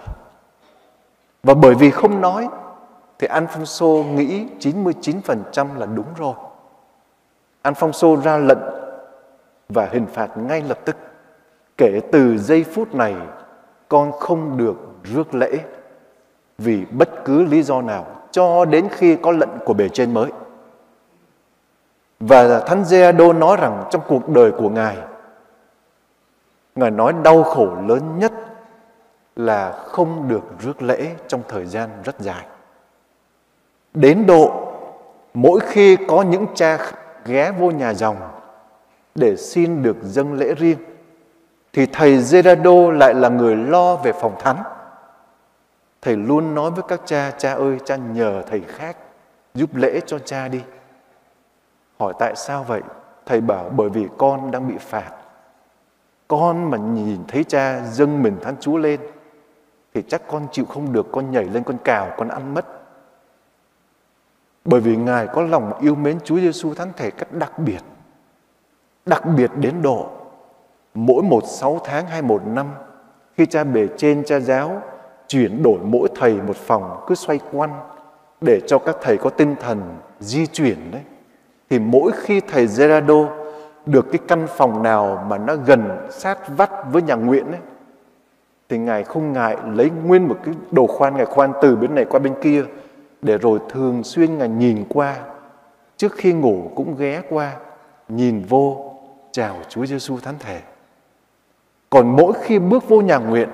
Và bởi vì không nói, thì Alfonso nghĩ 99% là đúng rồi. Alfonso ra lệnh và hình phạt ngay lập tức. Kể từ giây phút này, con không được rước lễ vì bất cứ lý do nào cho đến khi có lệnh của bề trên mới. Và Thánh Giê-đô nói rằng trong cuộc đời của Ngài, Ngài nói đau khổ lớn nhất là không được rước lễ trong thời gian rất dài. Đến độ mỗi khi có những cha ghé vô nhà dòng để xin được dâng lễ riêng, thì thầy Gerardo lại là người lo về phòng thánh Thầy luôn nói với các cha, cha ơi, cha nhờ thầy khác giúp lễ cho cha đi. Hỏi tại sao vậy? Thầy bảo bởi vì con đang bị phạt. Con mà nhìn thấy cha dâng mình thánh Chúa lên thì chắc con chịu không được, con nhảy lên con cào, con ăn mất. Bởi vì Ngài có lòng yêu mến Chúa Giêsu thánh thể cách đặc biệt. Đặc biệt đến độ mỗi một sáu tháng hay một năm khi cha bề trên cha giáo chuyển đổi mỗi thầy một phòng cứ xoay quanh để cho các thầy có tinh thần di chuyển đấy thì mỗi khi thầy Gerardo được cái căn phòng nào mà nó gần sát vắt với nhà nguyện ấy, thì ngài không ngại lấy nguyên một cái đồ khoan, ngài khoan từ bên này qua bên kia, để rồi thường xuyên ngài nhìn qua trước khi ngủ cũng ghé qua, nhìn vô, chào Chúa Giêsu thánh thể. Còn mỗi khi bước vô nhà nguyện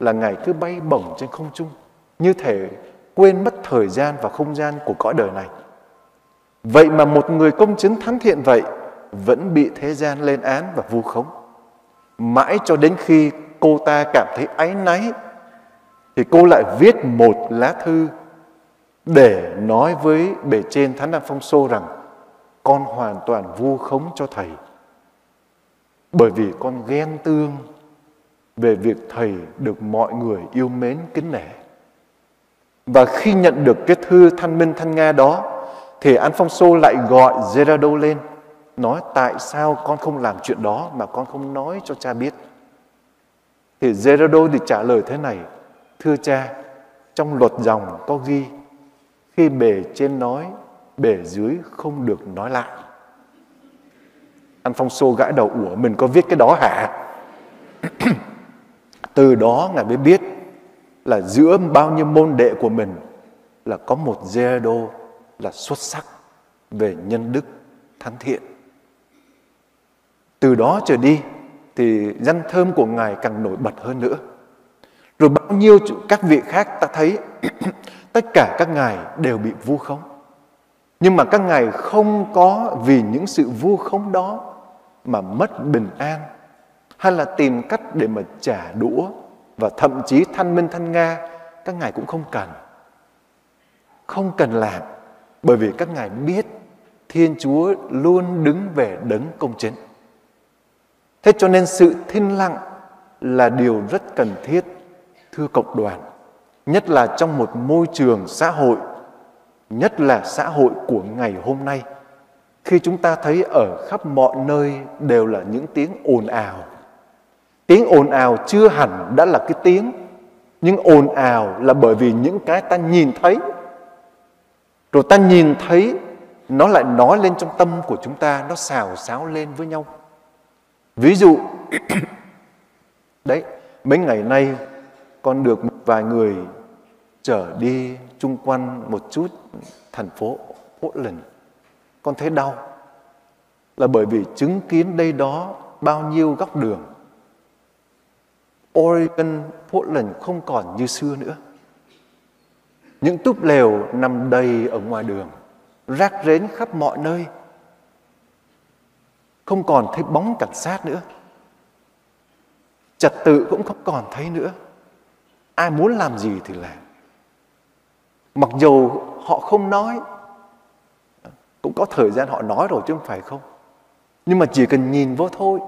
là ngài cứ bay bổng trên không trung, như thể quên mất thời gian và không gian của cõi đời này. Vậy mà một người công chứng thánh thiện vậy vẫn bị thế gian lên án và vu khống. Mãi cho đến khi cô ta cảm thấy áy náy, thì cô lại viết một lá thư để nói với bề trên Thánh Nam Phong Sô rằng, con hoàn toàn vu khống cho thầy. Bởi vì con ghen tương về việc thầy được mọi người yêu mến, kính nể. Và khi nhận được cái thư thanh minh thanh nga đó, thì an phong Alfonso lại gọi Gerardo lên, nói, tại sao con không làm chuyện đó mà con không nói cho cha biết. Thì Gerardo thì trả lời thế này, thưa cha, trong luật dòng có ghi khi bề trên nói, bề dưới không được nói lại. anh Phong xô gãi đầu, ủa mình có viết cái đó hả? Từ đó ngài mới biết là giữa bao nhiêu môn đệ của mình là có một Gerardo là xuất sắc về nhân đức thánh thiện. Từ đó trở đi thì danh thơm của Ngài càng nổi bật hơn nữa. Rồi bao nhiêu các vị khác ta thấy tất cả các ngài đều bị vu khống. Nhưng mà các ngài không có vì những sự vu khống đó mà mất bình an, hay là tìm cách để mà trả đũa và thậm chí thanh minh thanh nga, các ngài cũng không cần. Không cần làm, bởi vì các ngài biết Thiên Chúa luôn đứng về đấng công chính. Thế cho nên sự thinh lặng là điều rất cần thiết thưa cộng đoàn, nhất là trong một môi trường xã hội, nhất là xã hội của ngày hôm nay. Khi chúng ta thấy ở khắp mọi nơi đều là những tiếng ồn ào. Tiếng ồn ào chưa hẳn đã là cái tiếng, nhưng ồn ào là bởi vì những cái ta nhìn thấy. Rồi ta nhìn thấy nó lại nói lên trong tâm của chúng ta, nó xào xáo lên với nhau. Ví dụ, đấy, mấy ngày nay con được một vài người trở đi chung quanh một chút thành phố Portland. Con thấy đau là bởi vì chứng kiến đây đó bao nhiêu góc đường. Oregon, Portland không còn như xưa nữa. Những túp lều nằm đầy ở ngoài đường, rác rến khắp mọi nơi – không còn thấy bóng cảnh sát nữa. Trật tự cũng không còn thấy nữa. Ai muốn làm gì thì làm. Mặc dù họ không nói, cũng có thời gian họ nói rồi chứ không phải không. Nhưng mà chỉ cần nhìn vô thôi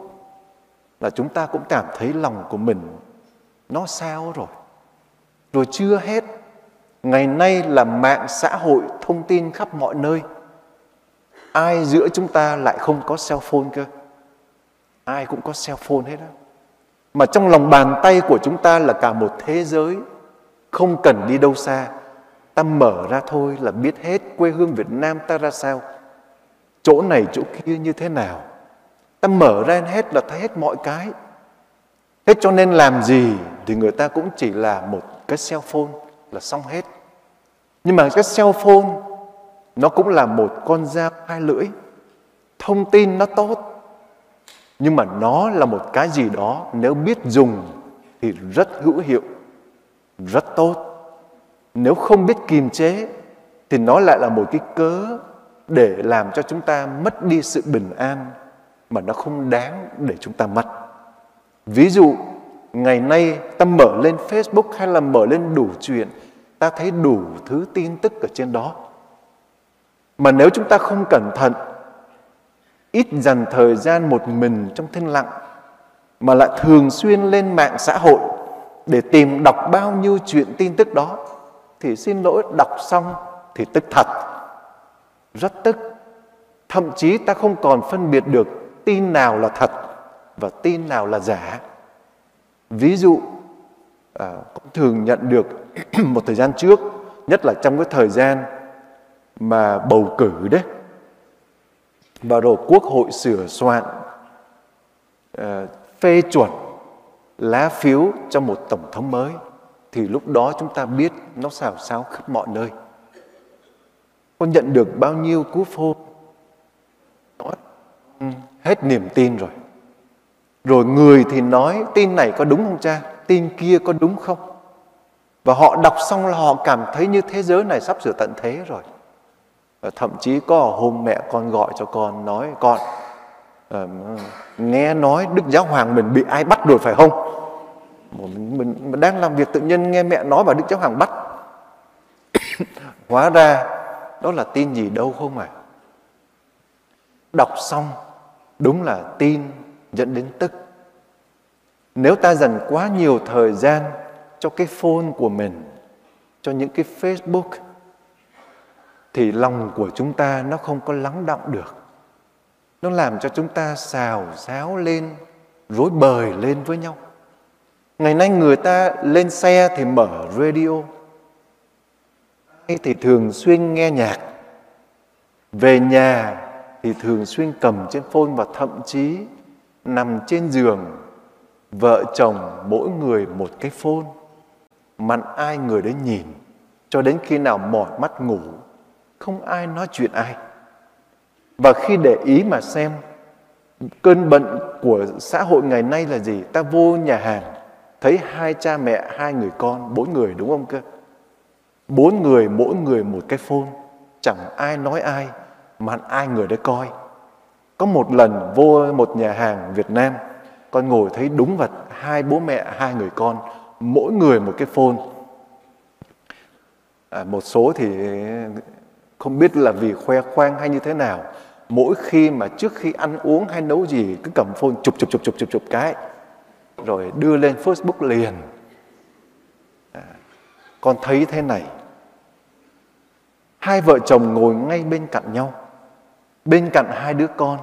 là chúng ta cũng cảm thấy lòng của mình nó sao rồi. Rồi chưa hết, ngày nay là mạng xã hội thông tin khắp mọi nơi ai giữa chúng ta lại không có cell phone cơ? Ai cũng có cell phone hết á. Mà trong lòng bàn tay của chúng ta là cả một thế giới, không cần đi đâu xa. Ta mở ra thôi là biết hết quê hương Việt Nam ta ra sao. Chỗ này chỗ kia như thế nào. Ta mở ra hết là thấy hết mọi cái. Hết cho nên làm gì thì người ta cũng chỉ là một cái cell phone là xong hết. Nhưng mà cái cell phone nó cũng là một con dao hai lưỡi. Thông tin nó tốt. Nhưng mà nó là một cái gì đó nếu biết dùng thì rất hữu hiệu, rất tốt. Nếu không biết kiềm chế thì nó lại là một cái cớ để làm cho chúng ta mất đi sự bình an mà nó không đáng để chúng ta mất. Ví dụ, ngày nay ta mở lên facebook hay là mở lên đủ chuyện, ta thấy đủ thứ tin tức ở trên đó mà nếu chúng ta không cẩn thận ít dành thời gian một mình trong thinh lặng mà lại thường xuyên lên mạng xã hội để tìm đọc bao nhiêu chuyện tin tức đó thì xin lỗi đọc xong thì tức thật. Rất tức. Thậm chí ta không còn phân biệt được tin nào là thật và tin nào là giả. Ví dụ à, cũng thường nhận được một thời gian trước nhất là trong cái thời gian mà bầu cử đấy. Và rồi quốc hội sửa soạn à, phê chuẩn lá phiếu cho một tổng thống mới thì lúc đó chúng ta biết nó xào xáo khắp mọi nơi. Con nhận được bao nhiêu cú phô? Ừ, hết niềm tin rồi. Rồi người thì nói tin này có đúng không cha? Tin kia có đúng không? Và họ đọc xong là họ cảm thấy như thế giới này sắp sửa tận thế rồi. Ờ, thậm chí có hôm mẹ con gọi cho con nói con uh, nghe nói đức giáo hoàng mình bị ai bắt rồi phải không? Mình, mình, mình đang làm việc tự nhiên nghe mẹ nói và đức giáo hoàng bắt. Hóa ra đó là tin gì đâu không à đọc xong đúng là tin dẫn đến tức. Nếu ta dành quá nhiều thời gian cho cái phone của mình cho những cái facebook thì lòng của chúng ta nó không có lắng động được. Nó làm cho chúng ta xào xáo lên, rối bời lên với nhau. Ngày nay người ta lên xe thì mở radio. Hay thì thường xuyên nghe nhạc. Về nhà thì thường xuyên cầm trên phone và thậm chí nằm trên giường, vợ chồng mỗi người một cái phone. Mặn ai người đấy nhìn, cho đến khi nào mỏi mắt ngủ không ai nói chuyện ai. Và khi để ý mà xem cơn bận của xã hội ngày nay là gì? Ta vô nhà hàng thấy hai cha mẹ hai người con bốn người đúng không cơ? Bốn người mỗi người một cái phone chẳng ai nói ai mà ai người đấy coi. Có một lần vô một nhà hàng Việt Nam con ngồi thấy đúng vật hai bố mẹ hai người con mỗi người một cái phone. À, một số thì không biết là vì khoe khoang hay như thế nào mỗi khi mà trước khi ăn uống hay nấu gì cứ cầm phone chụp chụp chụp chụp chụp chụp cái rồi đưa lên Facebook liền. À, con thấy thế này. Hai vợ chồng ngồi ngay bên cạnh nhau bên cạnh hai đứa con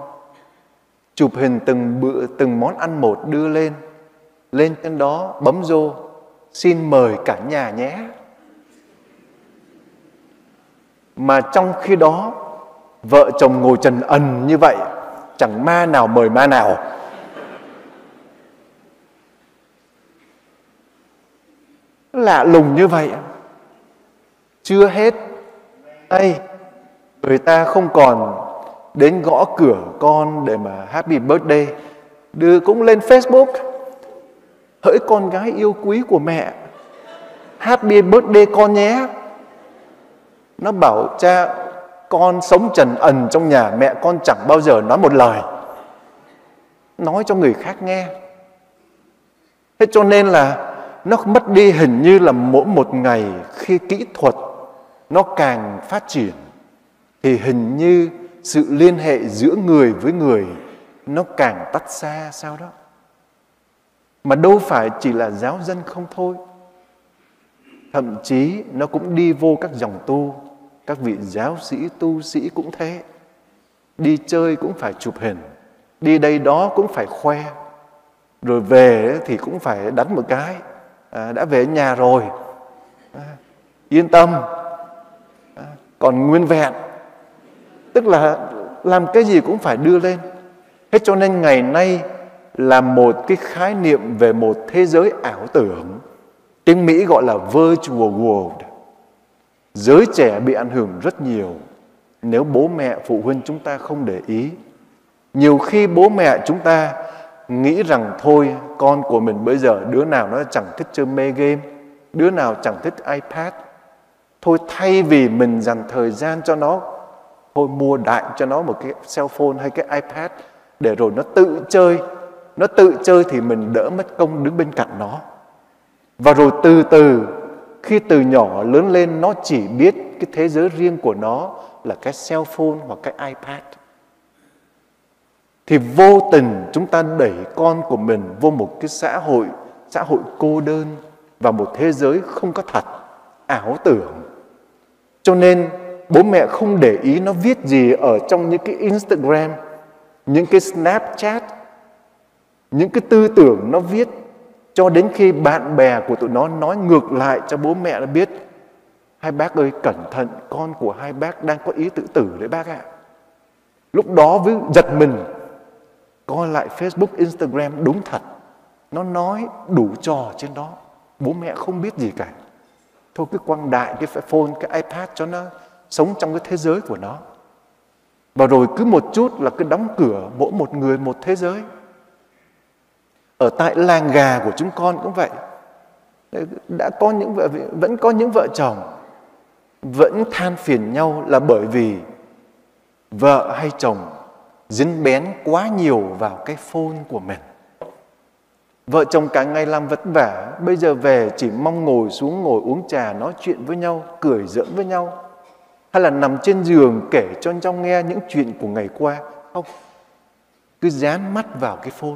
chụp hình từng bữa từng món ăn một đưa lên lên trên đó bấm vô xin mời cả nhà nhé mà trong khi đó, vợ chồng ngồi trần ẩn như vậy, chẳng ma nào mời ma nào. Lạ lùng như vậy, chưa hết. Đây người ta không còn đến gõ cửa con để mà happy birthday. Đưa cũng lên facebook, hỡi con gái yêu quý của mẹ, happy birthday con nhé nó bảo, cha, con sống trần ẩn trong nhà, mẹ con chẳng bao giờ nói một lời. Nói cho người khác nghe. Thế cho nên là nó mất đi hình như là mỗi một ngày khi kỹ thuật nó càng phát triển, thì hình như sự liên hệ giữa người với người nó càng tắt xa sao đó. Mà đâu phải chỉ là giáo dân không thôi, thậm chí nó cũng đi vô các dòng tu các vị giáo sĩ tu sĩ cũng thế. Đi chơi cũng phải chụp hình. Đi đây đó cũng phải khoe. Rồi về thì cũng phải đánh một cái. À, đã về nhà rồi. À, yên tâm. À, còn nguyên vẹn. Tức là làm cái gì cũng phải đưa lên. Thế cho nên ngày nay là một cái khái niệm về một thế giới ảo tưởng. Tiếng mỹ gọi là virtual world giới trẻ bị ảnh hưởng rất nhiều. Nếu bố mẹ, phụ huynh chúng ta không để ý, nhiều khi bố mẹ chúng ta nghĩ rằng, thôi, con của mình bây giờ, đứa nào nó chẳng thích chơi mê game, đứa nào chẳng thích ipad, thôi thay vì mình dành thời gian cho nó, thôi mua đại cho nó một cái cell phone hay cái ipad, để rồi nó tự chơi, nó tự chơi thì mình đỡ mất công đứng bên cạnh nó. Và rồi từ từ khi từ nhỏ lớn lên, nó chỉ biết cái thế giới riêng của nó là cái cell phone hoặc cái ipad. Thì vô tình chúng ta đẩy con của mình vô một cái xã hội xã hội cô đơn và một thế giới không có thật, ảo tưởng. Cho nên bố mẹ không để ý nó viết gì ở trong những cái instagram, những cái snapchat, những cái tư tưởng nó viết cho đến khi bạn bè của tụi nó nói ngược lại cho bố mẹ nó biết hai bác ơi cẩn thận con của hai bác đang có ý tự tử đấy bác ạ lúc đó với giật mình coi lại Facebook, Instagram đúng thật. Nó nói đủ trò trên đó. Bố mẹ không biết gì cả. Thôi cứ quăng đại cái phone, cái iPad cho nó sống trong cái thế giới của nó. Và rồi cứ một chút là cứ đóng cửa mỗi một người một thế giới. Ở tại làng gà của chúng con cũng vậy. Đã có những vợ vẫn có những vợ chồng vẫn than phiền nhau là bởi vì vợ hay chồng dính bén quá nhiều vào cái phone của mình. Vợ chồng cả ngày làm vất vả, bây giờ về chỉ mong ngồi xuống ngồi uống trà nói chuyện với nhau, cười giỡn với nhau. Hay là nằm trên giường kể cho nhau nghe những chuyện của ngày qua. Không, cứ dán mắt vào cái phone.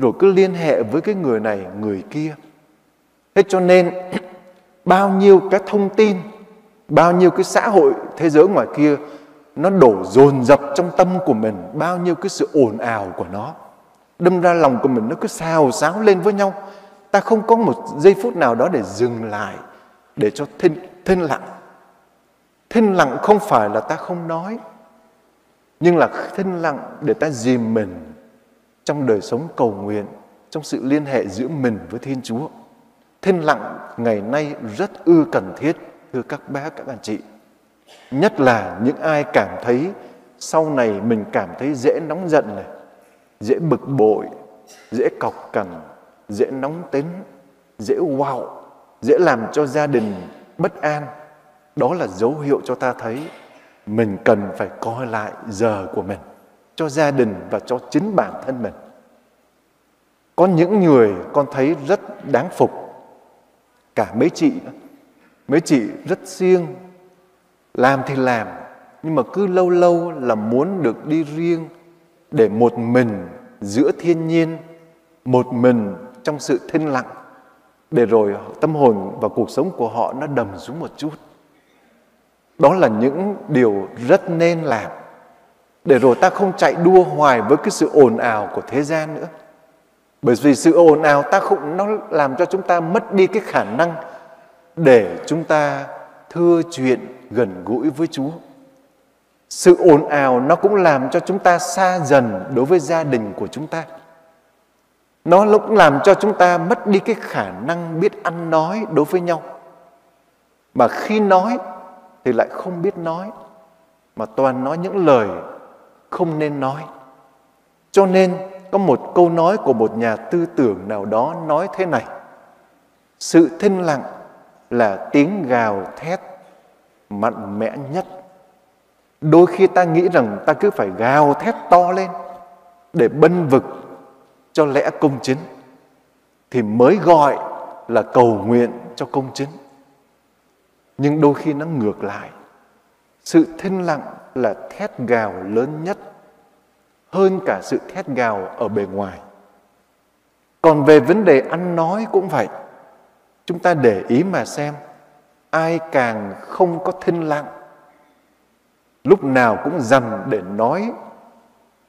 Rồi cứ liên hệ với cái người này, người kia. Thế cho nên bao nhiêu cái thông tin, bao nhiêu cái xã hội thế giới ngoài kia nó đổ dồn dập trong tâm của mình bao nhiêu cái sự ồn ào của nó. Đâm ra lòng của mình nó cứ xào xáo lên với nhau. Ta không có một giây phút nào đó để dừng lại để cho thinh, thinh lặng. Thinh lặng không phải là ta không nói nhưng là thinh lặng để ta dìm mình trong đời sống cầu nguyện, trong sự liên hệ giữa mình với thiên chúa. Thiên lặng ngày nay rất ư cần thiết, thưa các bác, các anh chị. Nhất là những ai cảm thấy sau này mình cảm thấy dễ nóng giận này, dễ bực bội, dễ cọc cằn, dễ nóng tính, dễ wow dễ làm cho gia đình bất an. Đó là dấu hiệu cho ta thấy mình cần phải coi lại giờ của mình cho gia đình và cho chính bản thân mình. Có những người con thấy rất đáng phục, cả mấy chị mấy chị rất siêng, làm thì làm, nhưng mà cứ lâu lâu là muốn được đi riêng để một mình giữa thiên nhiên, một mình trong sự thinh lặng, để rồi tâm hồn và cuộc sống của họ nó đầm xuống một chút. Đó là những điều rất nên làm để rồi ta không chạy đua hoài với cái sự ồn ào của thế gian nữa bởi vì sự ồn ào ta không nó làm cho chúng ta mất đi cái khả năng để chúng ta thưa chuyện gần gũi với Chúa. Sự ồn ào nó cũng làm cho chúng ta xa dần đối với gia đình của chúng ta. Nó cũng làm cho chúng ta mất đi cái khả năng biết ăn nói đối với nhau. Mà khi nói thì lại không biết nói, mà toàn nói những lời không nên nói. Cho nên, có một câu nói của một nhà tư tưởng nào đó nói thế này. Sự thinh lặng là tiếng gào thét mạnh mẽ nhất. Đôi khi ta nghĩ rằng ta cứ phải gào thét to lên để bân vực cho lẽ công chính, thì mới gọi là cầu nguyện cho công chính. Nhưng đôi khi nó ngược lại. Sự thinh lặng là thét gào lớn nhất, hơn cả sự thét gào ở bề ngoài. Còn về vấn đề ăn nói cũng vậy. Chúng ta để ý mà xem, ai càng không có thinh lặng, lúc nào cũng dầm để nói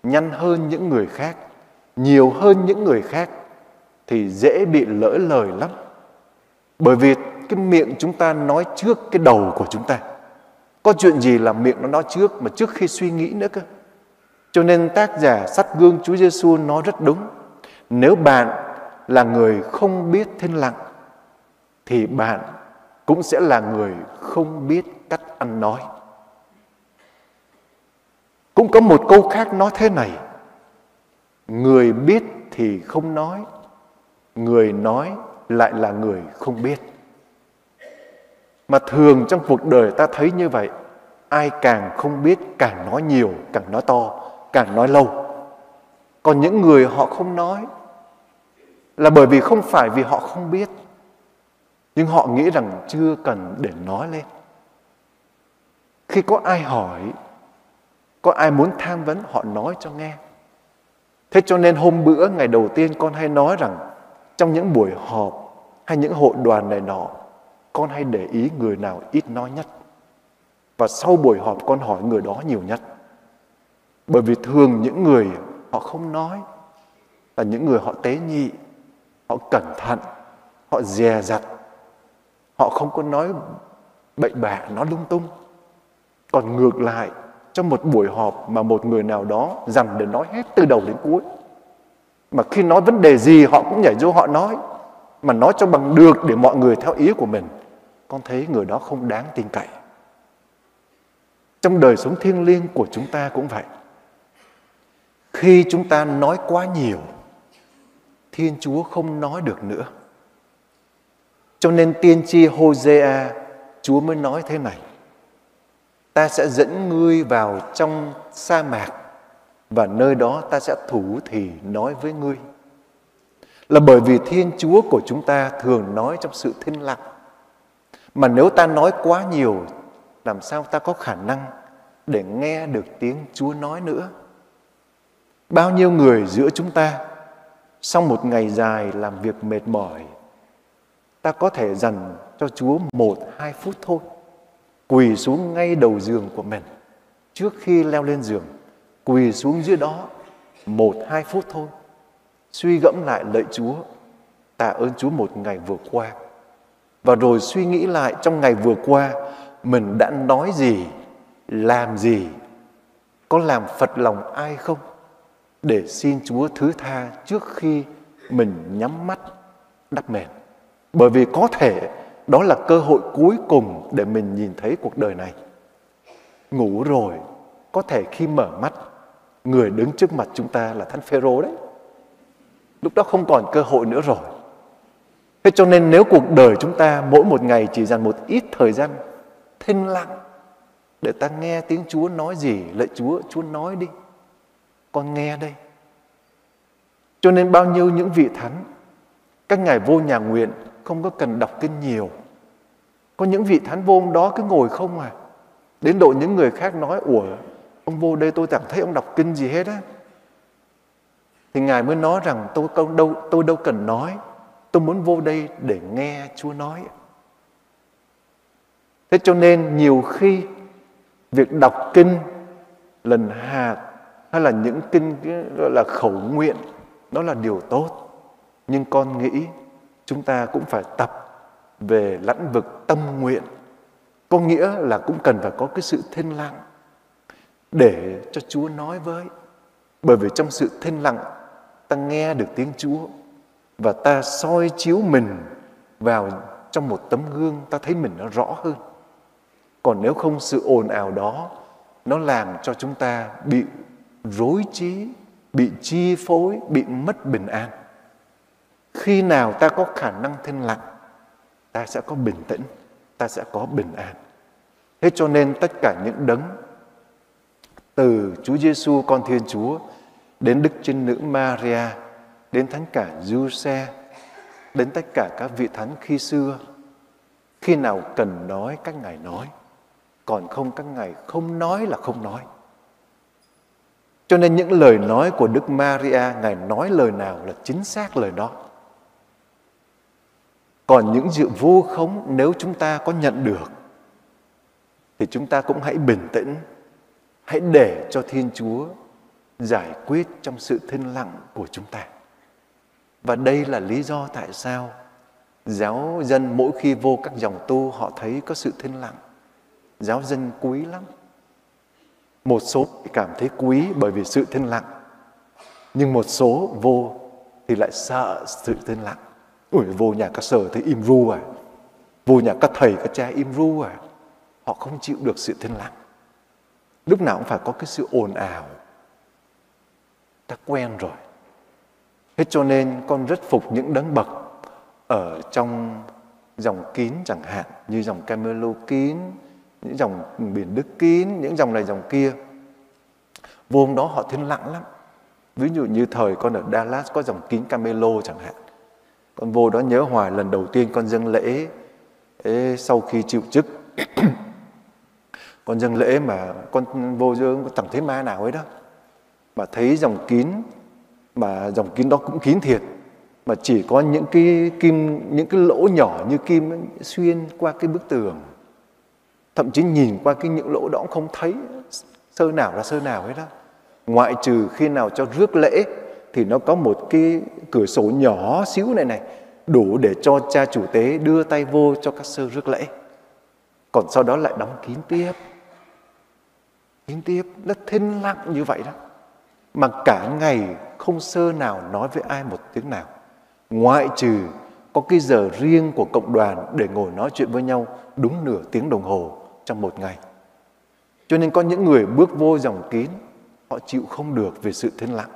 nhanh hơn những người khác, nhiều hơn những người khác thì dễ bị lỡ lời lắm bởi vì cái miệng chúng ta nói trước cái đầu của chúng ta có chuyện gì là miệng nó nói trước mà trước khi suy nghĩ nữa cơ cho nên tác giả sắt gương Chúa Giêsu nói rất đúng nếu bạn là người không biết thiên lặng thì bạn cũng sẽ là người không biết cách ăn nói. Cũng có một câu khác nói thế này. Người biết thì không nói, người nói lại là người không biết. Mà thường trong cuộc đời ta thấy như vậy, ai càng không biết càng nói nhiều, càng nói to, càng nói lâu. Còn những người họ không nói là bởi vì không phải vì họ không biết nhưng họ nghĩ rằng chưa cần để nói lên khi có ai hỏi có ai muốn tham vấn họ nói cho nghe thế cho nên hôm bữa ngày đầu tiên con hay nói rằng trong những buổi họp hay những hội đoàn này nọ con hay để ý người nào ít nói nhất và sau buổi họp con hỏi người đó nhiều nhất bởi vì thường những người họ không nói là những người họ tế nhị họ cẩn thận họ dè dặt Họ không có nói bậy bạ, nói lung tung. Còn ngược lại, trong một buổi họp mà một người nào đó dằn để nói hết từ đầu đến cuối. Mà khi nói vấn đề gì họ cũng nhảy vô họ nói. Mà nói cho bằng được để mọi người theo ý của mình. Con thấy người đó không đáng tin cậy. Trong đời sống thiêng liêng của chúng ta cũng vậy. Khi chúng ta nói quá nhiều, Thiên Chúa không nói được nữa. Cho nên tiên tri Hosea, Chúa mới nói thế này. Ta sẽ dẫn ngươi vào trong sa mạc và nơi đó ta sẽ thủ thì nói với ngươi. Là bởi vì Thiên Chúa của chúng ta thường nói trong sự thinh lặng. Mà nếu ta nói quá nhiều, làm sao ta có khả năng để nghe được tiếng Chúa nói nữa? Bao nhiêu người giữa chúng ta sau một ngày dài làm việc mệt mỏi, ta có thể dành cho Chúa một hai phút thôi. Quỳ xuống ngay đầu giường của mình trước khi leo lên giường. Quỳ xuống dưới đó một hai phút thôi. Suy gẫm lại lạy Chúa, tạ ơn Chúa một ngày vừa qua. Và rồi suy nghĩ lại trong ngày vừa qua mình đã nói gì, làm gì, có làm phật lòng ai không? để xin Chúa thứ tha trước khi mình nhắm mắt đắp mền. Bởi vì có thể đó là cơ hội cuối cùng để mình nhìn thấy cuộc đời này. Ngủ rồi, có thể khi mở mắt, người đứng trước mặt chúng ta là thánh Phêrô đấy. Lúc đó không còn cơ hội nữa rồi. Thế cho nên nếu cuộc đời chúng ta mỗi một ngày chỉ dành một ít thời gian thinh lặng để ta nghe tiếng Chúa nói gì, lạy Chúa, Chúa nói đi con nghe đây. Cho nên bao nhiêu những vị thánh các ngài vô nhà nguyện không có cần đọc kinh nhiều. Có những vị thánh vô đó cứ ngồi không à. Đến độ những người khác nói ủa ông vô đây tôi chẳng thấy ông đọc kinh gì hết á. Thì ngài mới nói rằng tôi đâu tôi đâu cần nói tôi muốn vô đây để nghe chúa nói. Thế cho nên nhiều khi việc đọc kinh lần hạt hay là những kinh, gọi là khẩu nguyện, đó là điều tốt. Nhưng con nghĩ chúng ta cũng phải tập về lãnh vực tâm nguyện. Có nghĩa là cũng cần phải có cái sự thinh lặng để cho Chúa nói với. Bởi vì trong sự thinh lặng, ta nghe được tiếng Chúa và ta soi chiếu mình vào trong một tấm gương ta thấy mình nó rõ hơn còn nếu không sự ồn ào đó nó làm cho chúng ta bị rối trí, bị chi phối, bị mất bình an. Khi nào ta có khả năng thanh lặng, ta sẽ có bình tĩnh, ta sẽ có bình an. Thế cho nên tất cả những đấng từ Chúa Giêsu con Thiên Chúa đến Đức Trinh Nữ Maria, đến Thánh cả Giuse, đến tất cả các vị thánh khi xưa, khi nào cần nói các ngài nói, còn không các ngài không nói là không nói. Cho nên những lời nói của Đức Maria, Ngài nói lời nào là chính xác lời đó. Còn những dự vô khống nếu chúng ta có nhận được thì chúng ta cũng hãy bình tĩnh, hãy để cho Thiên Chúa giải quyết trong sự thinh lặng của chúng ta. Và đây là lý do tại sao giáo dân mỗi khi vô các dòng tu họ thấy có sự thinh lặng. Giáo dân quý lắm. Một số cảm thấy quý bởi vì sự thinh lặng. Nhưng một số vô thì lại sợ sự thinh lặng. Ủi, vô nhà các sở thấy im ru à. Vô nhà các thầy các cha im ru à. Họ không chịu được sự thinh lặng. Lúc nào cũng phải có cái sự ồn ào. Ta quen rồi. Thế cho nên con rất phục những đấng bậc ở trong dòng kín chẳng hạn như dòng Camelo kín, những dòng biển Đức kín, những dòng này dòng kia. Vô hôm đó họ thiên lặng lắm. Ví dụ như thời con ở Dallas có dòng kín Camelo chẳng hạn. Con vô đó nhớ hoài lần đầu tiên con dâng lễ ấy, sau khi chịu chức con dâng lễ mà con vô dương chẳng thấy ma nào ấy đó mà thấy dòng kín mà dòng kín đó cũng kín thiệt. Mà chỉ có những cái kim, những cái lỗ nhỏ như kim xuyên qua cái bức tường. Thậm chí nhìn qua cái những lỗ đó cũng không thấy sơ nào là sơ nào hết đó ngoại trừ khi nào cho rước lễ, thì nó có một cái cửa sổ nhỏ xíu này này, đủ để cho cha chủ tế đưa tay vô cho các sơ rước lễ. Còn sau đó lại đóng kín tiếp. Kín tiếp, nó thinh lặng như vậy đó. Mà cả ngày không sơ nào nói với ai một tiếng nào. Ngoại trừ có cái giờ riêng của cộng đoàn để ngồi nói chuyện với nhau đúng nửa tiếng đồng hồ trong một ngày. Cho nên có những người bước vô dòng kín, họ chịu không được về sự thinh lặng.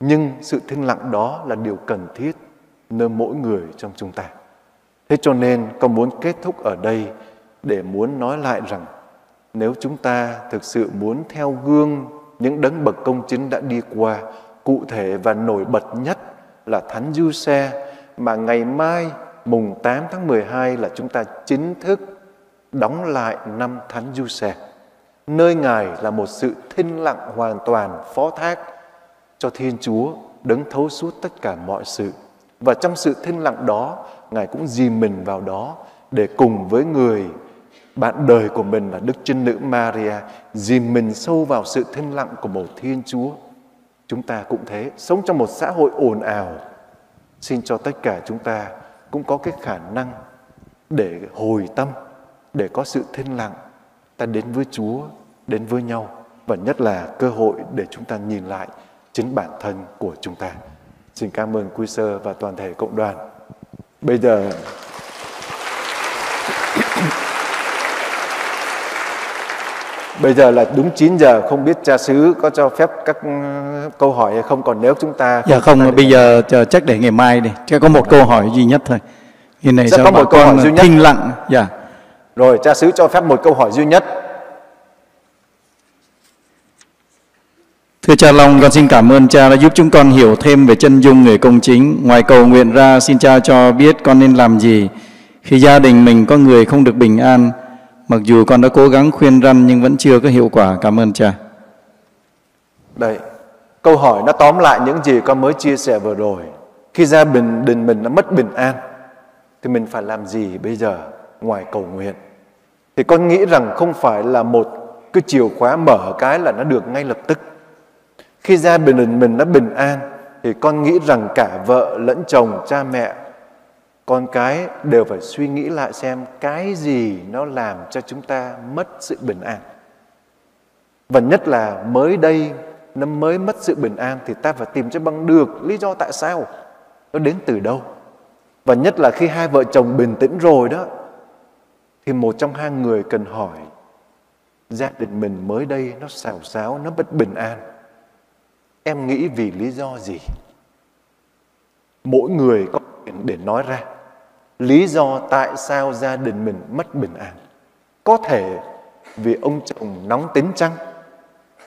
Nhưng sự thinh lặng đó là điều cần thiết nơi mỗi người trong chúng ta. Thế cho nên con muốn kết thúc ở đây để muốn nói lại rằng nếu chúng ta thực sự muốn theo gương những đấng bậc công chính đã đi qua cụ thể và nổi bật nhất là Thánh Du Xe mà ngày mai mùng 8 tháng 12 là chúng ta chính thức đóng lại năm Thánh Du Xe. Nơi Ngài là một sự thinh lặng hoàn toàn phó thác cho Thiên Chúa đấng thấu suốt tất cả mọi sự. Và trong sự thinh lặng đó, Ngài cũng dìm mình vào đó để cùng với người bạn đời của mình là Đức Trinh Nữ Maria dìm mình sâu vào sự thinh lặng của một Thiên Chúa. Chúng ta cũng thế, sống trong một xã hội ồn ào. Xin cho tất cả chúng ta cũng có cái khả năng để hồi tâm, để có sự thinh lặng, ta đến với Chúa, đến với nhau và nhất là cơ hội để chúng ta nhìn lại chính bản thân của chúng ta. Xin cảm ơn Quy Sơ và toàn thể cộng đoàn. Bây giờ Bây giờ là đúng 9 giờ không biết cha xứ có cho phép các ừ, câu hỏi hay không còn nếu chúng ta Dạ không, bây giờ chờ chắc để ngày mai đi. Chỉ có một câu hỏi duy nhất thôi. Khi này Sẽ có một câu hỏi duy nhất. thinh lặng. Dạ. Rồi cha xứ cho phép một câu hỏi duy nhất. Thưa cha Long, con xin cảm ơn cha đã giúp chúng con hiểu thêm về chân dung người công chính. Ngoài cầu nguyện ra, xin cha cho biết con nên làm gì khi gia đình mình có người không được bình an. Mặc dù con đã cố gắng khuyên răn nhưng vẫn chưa có hiệu quả. Cảm ơn cha. Đây, câu hỏi nó tóm lại những gì con mới chia sẻ vừa rồi. Khi gia đình đình mình nó mất bình an thì mình phải làm gì bây giờ ngoài cầu nguyện? Thì con nghĩ rằng không phải là một cái chìa khóa mở cái là nó được ngay lập tức. Khi gia đình mình nó bình an thì con nghĩ rằng cả vợ lẫn chồng, cha mẹ, con cái đều phải suy nghĩ lại xem cái gì nó làm cho chúng ta mất sự bình an. Và nhất là mới đây nó mới mất sự bình an thì ta phải tìm cho bằng được lý do tại sao nó đến từ đâu. Và nhất là khi hai vợ chồng bình tĩnh rồi đó thì một trong hai người cần hỏi gia đình mình mới đây nó xào xáo, nó bất bình an. Em nghĩ vì lý do gì? Mỗi người có quyền để nói ra lý do tại sao gia đình mình mất bình an. Có thể vì ông chồng nóng tính chăng?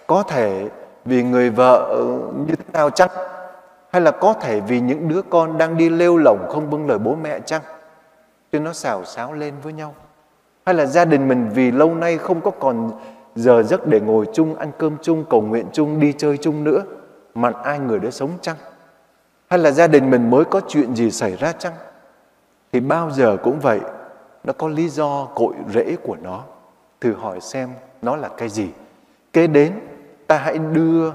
Có thể vì người vợ như thế nào chăng? Hay là có thể vì những đứa con đang đi lêu lỏng không vâng lời bố mẹ chăng? Chứ nó xào xáo lên với nhau. Hay là gia đình mình vì lâu nay không có còn giờ giấc để ngồi chung, ăn cơm chung, cầu nguyện chung, đi chơi chung nữa. Mà ai người đó sống chăng? Hay là gia đình mình mới có chuyện gì xảy ra chăng? Thì bao giờ cũng vậy, nó có lý do cội rễ của nó. Thử hỏi xem nó là cái gì. Kế đến, ta hãy đưa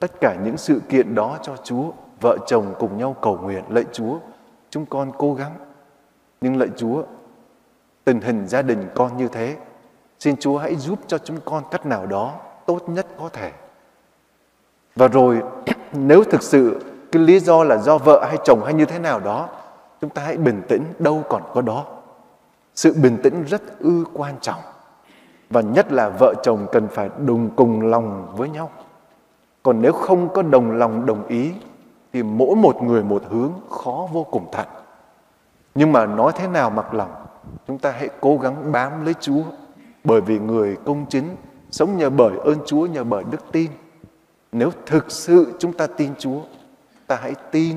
tất cả những sự kiện đó cho Chúa. Vợ chồng cùng nhau cầu nguyện, lạy Chúa, chúng con cố gắng. Nhưng lạy Chúa, tình hình gia đình con như thế, xin Chúa hãy giúp cho chúng con cách nào đó tốt nhất có thể. Và rồi nếu thực sự cái lý do là do vợ hay chồng hay như thế nào đó, chúng ta hãy bình tĩnh, đâu còn có đó. Sự bình tĩnh rất ư quan trọng. Và nhất là vợ chồng cần phải đồng cùng lòng với nhau. Còn nếu không có đồng lòng đồng ý thì mỗi một người một hướng khó vô cùng thật. Nhưng mà nói thế nào mặc lòng, chúng ta hãy cố gắng bám lấy Chúa bởi vì người công chính sống nhờ bởi ơn Chúa, nhờ bởi đức tin. Nếu thực sự chúng ta tin Chúa, ta hãy tin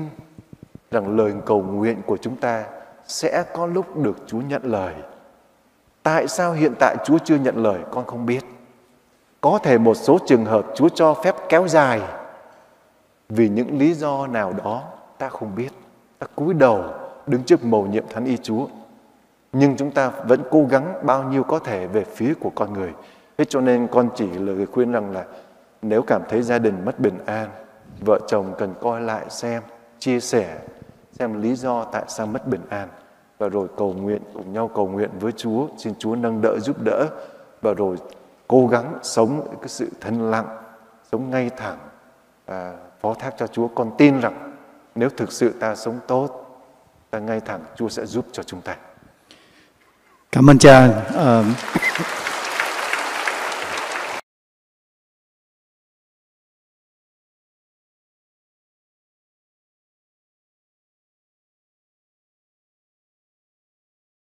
rằng lời cầu nguyện của chúng ta sẽ có lúc được Chúa nhận lời. Tại sao hiện tại Chúa chưa nhận lời con không biết. Có thể một số trường hợp Chúa cho phép kéo dài vì những lý do nào đó ta không biết. Ta cúi đầu đứng trước mầu nhiệm thánh y Chúa. Nhưng chúng ta vẫn cố gắng bao nhiêu có thể về phía của con người. Thế cho nên con chỉ lời khuyên rằng là nếu cảm thấy gia đình mất bình an, vợ chồng cần coi lại xem, chia sẻ xem lý do tại sao mất bình an và rồi cầu nguyện cùng nhau cầu nguyện với Chúa xin Chúa nâng đỡ giúp đỡ và rồi cố gắng sống cái sự thân lặng, sống ngay thẳng, à, phó thác cho Chúa. Con tin rằng nếu thực sự ta sống tốt, ta ngay thẳng, Chúa sẽ giúp cho chúng ta. Cảm ơn cha. Uh,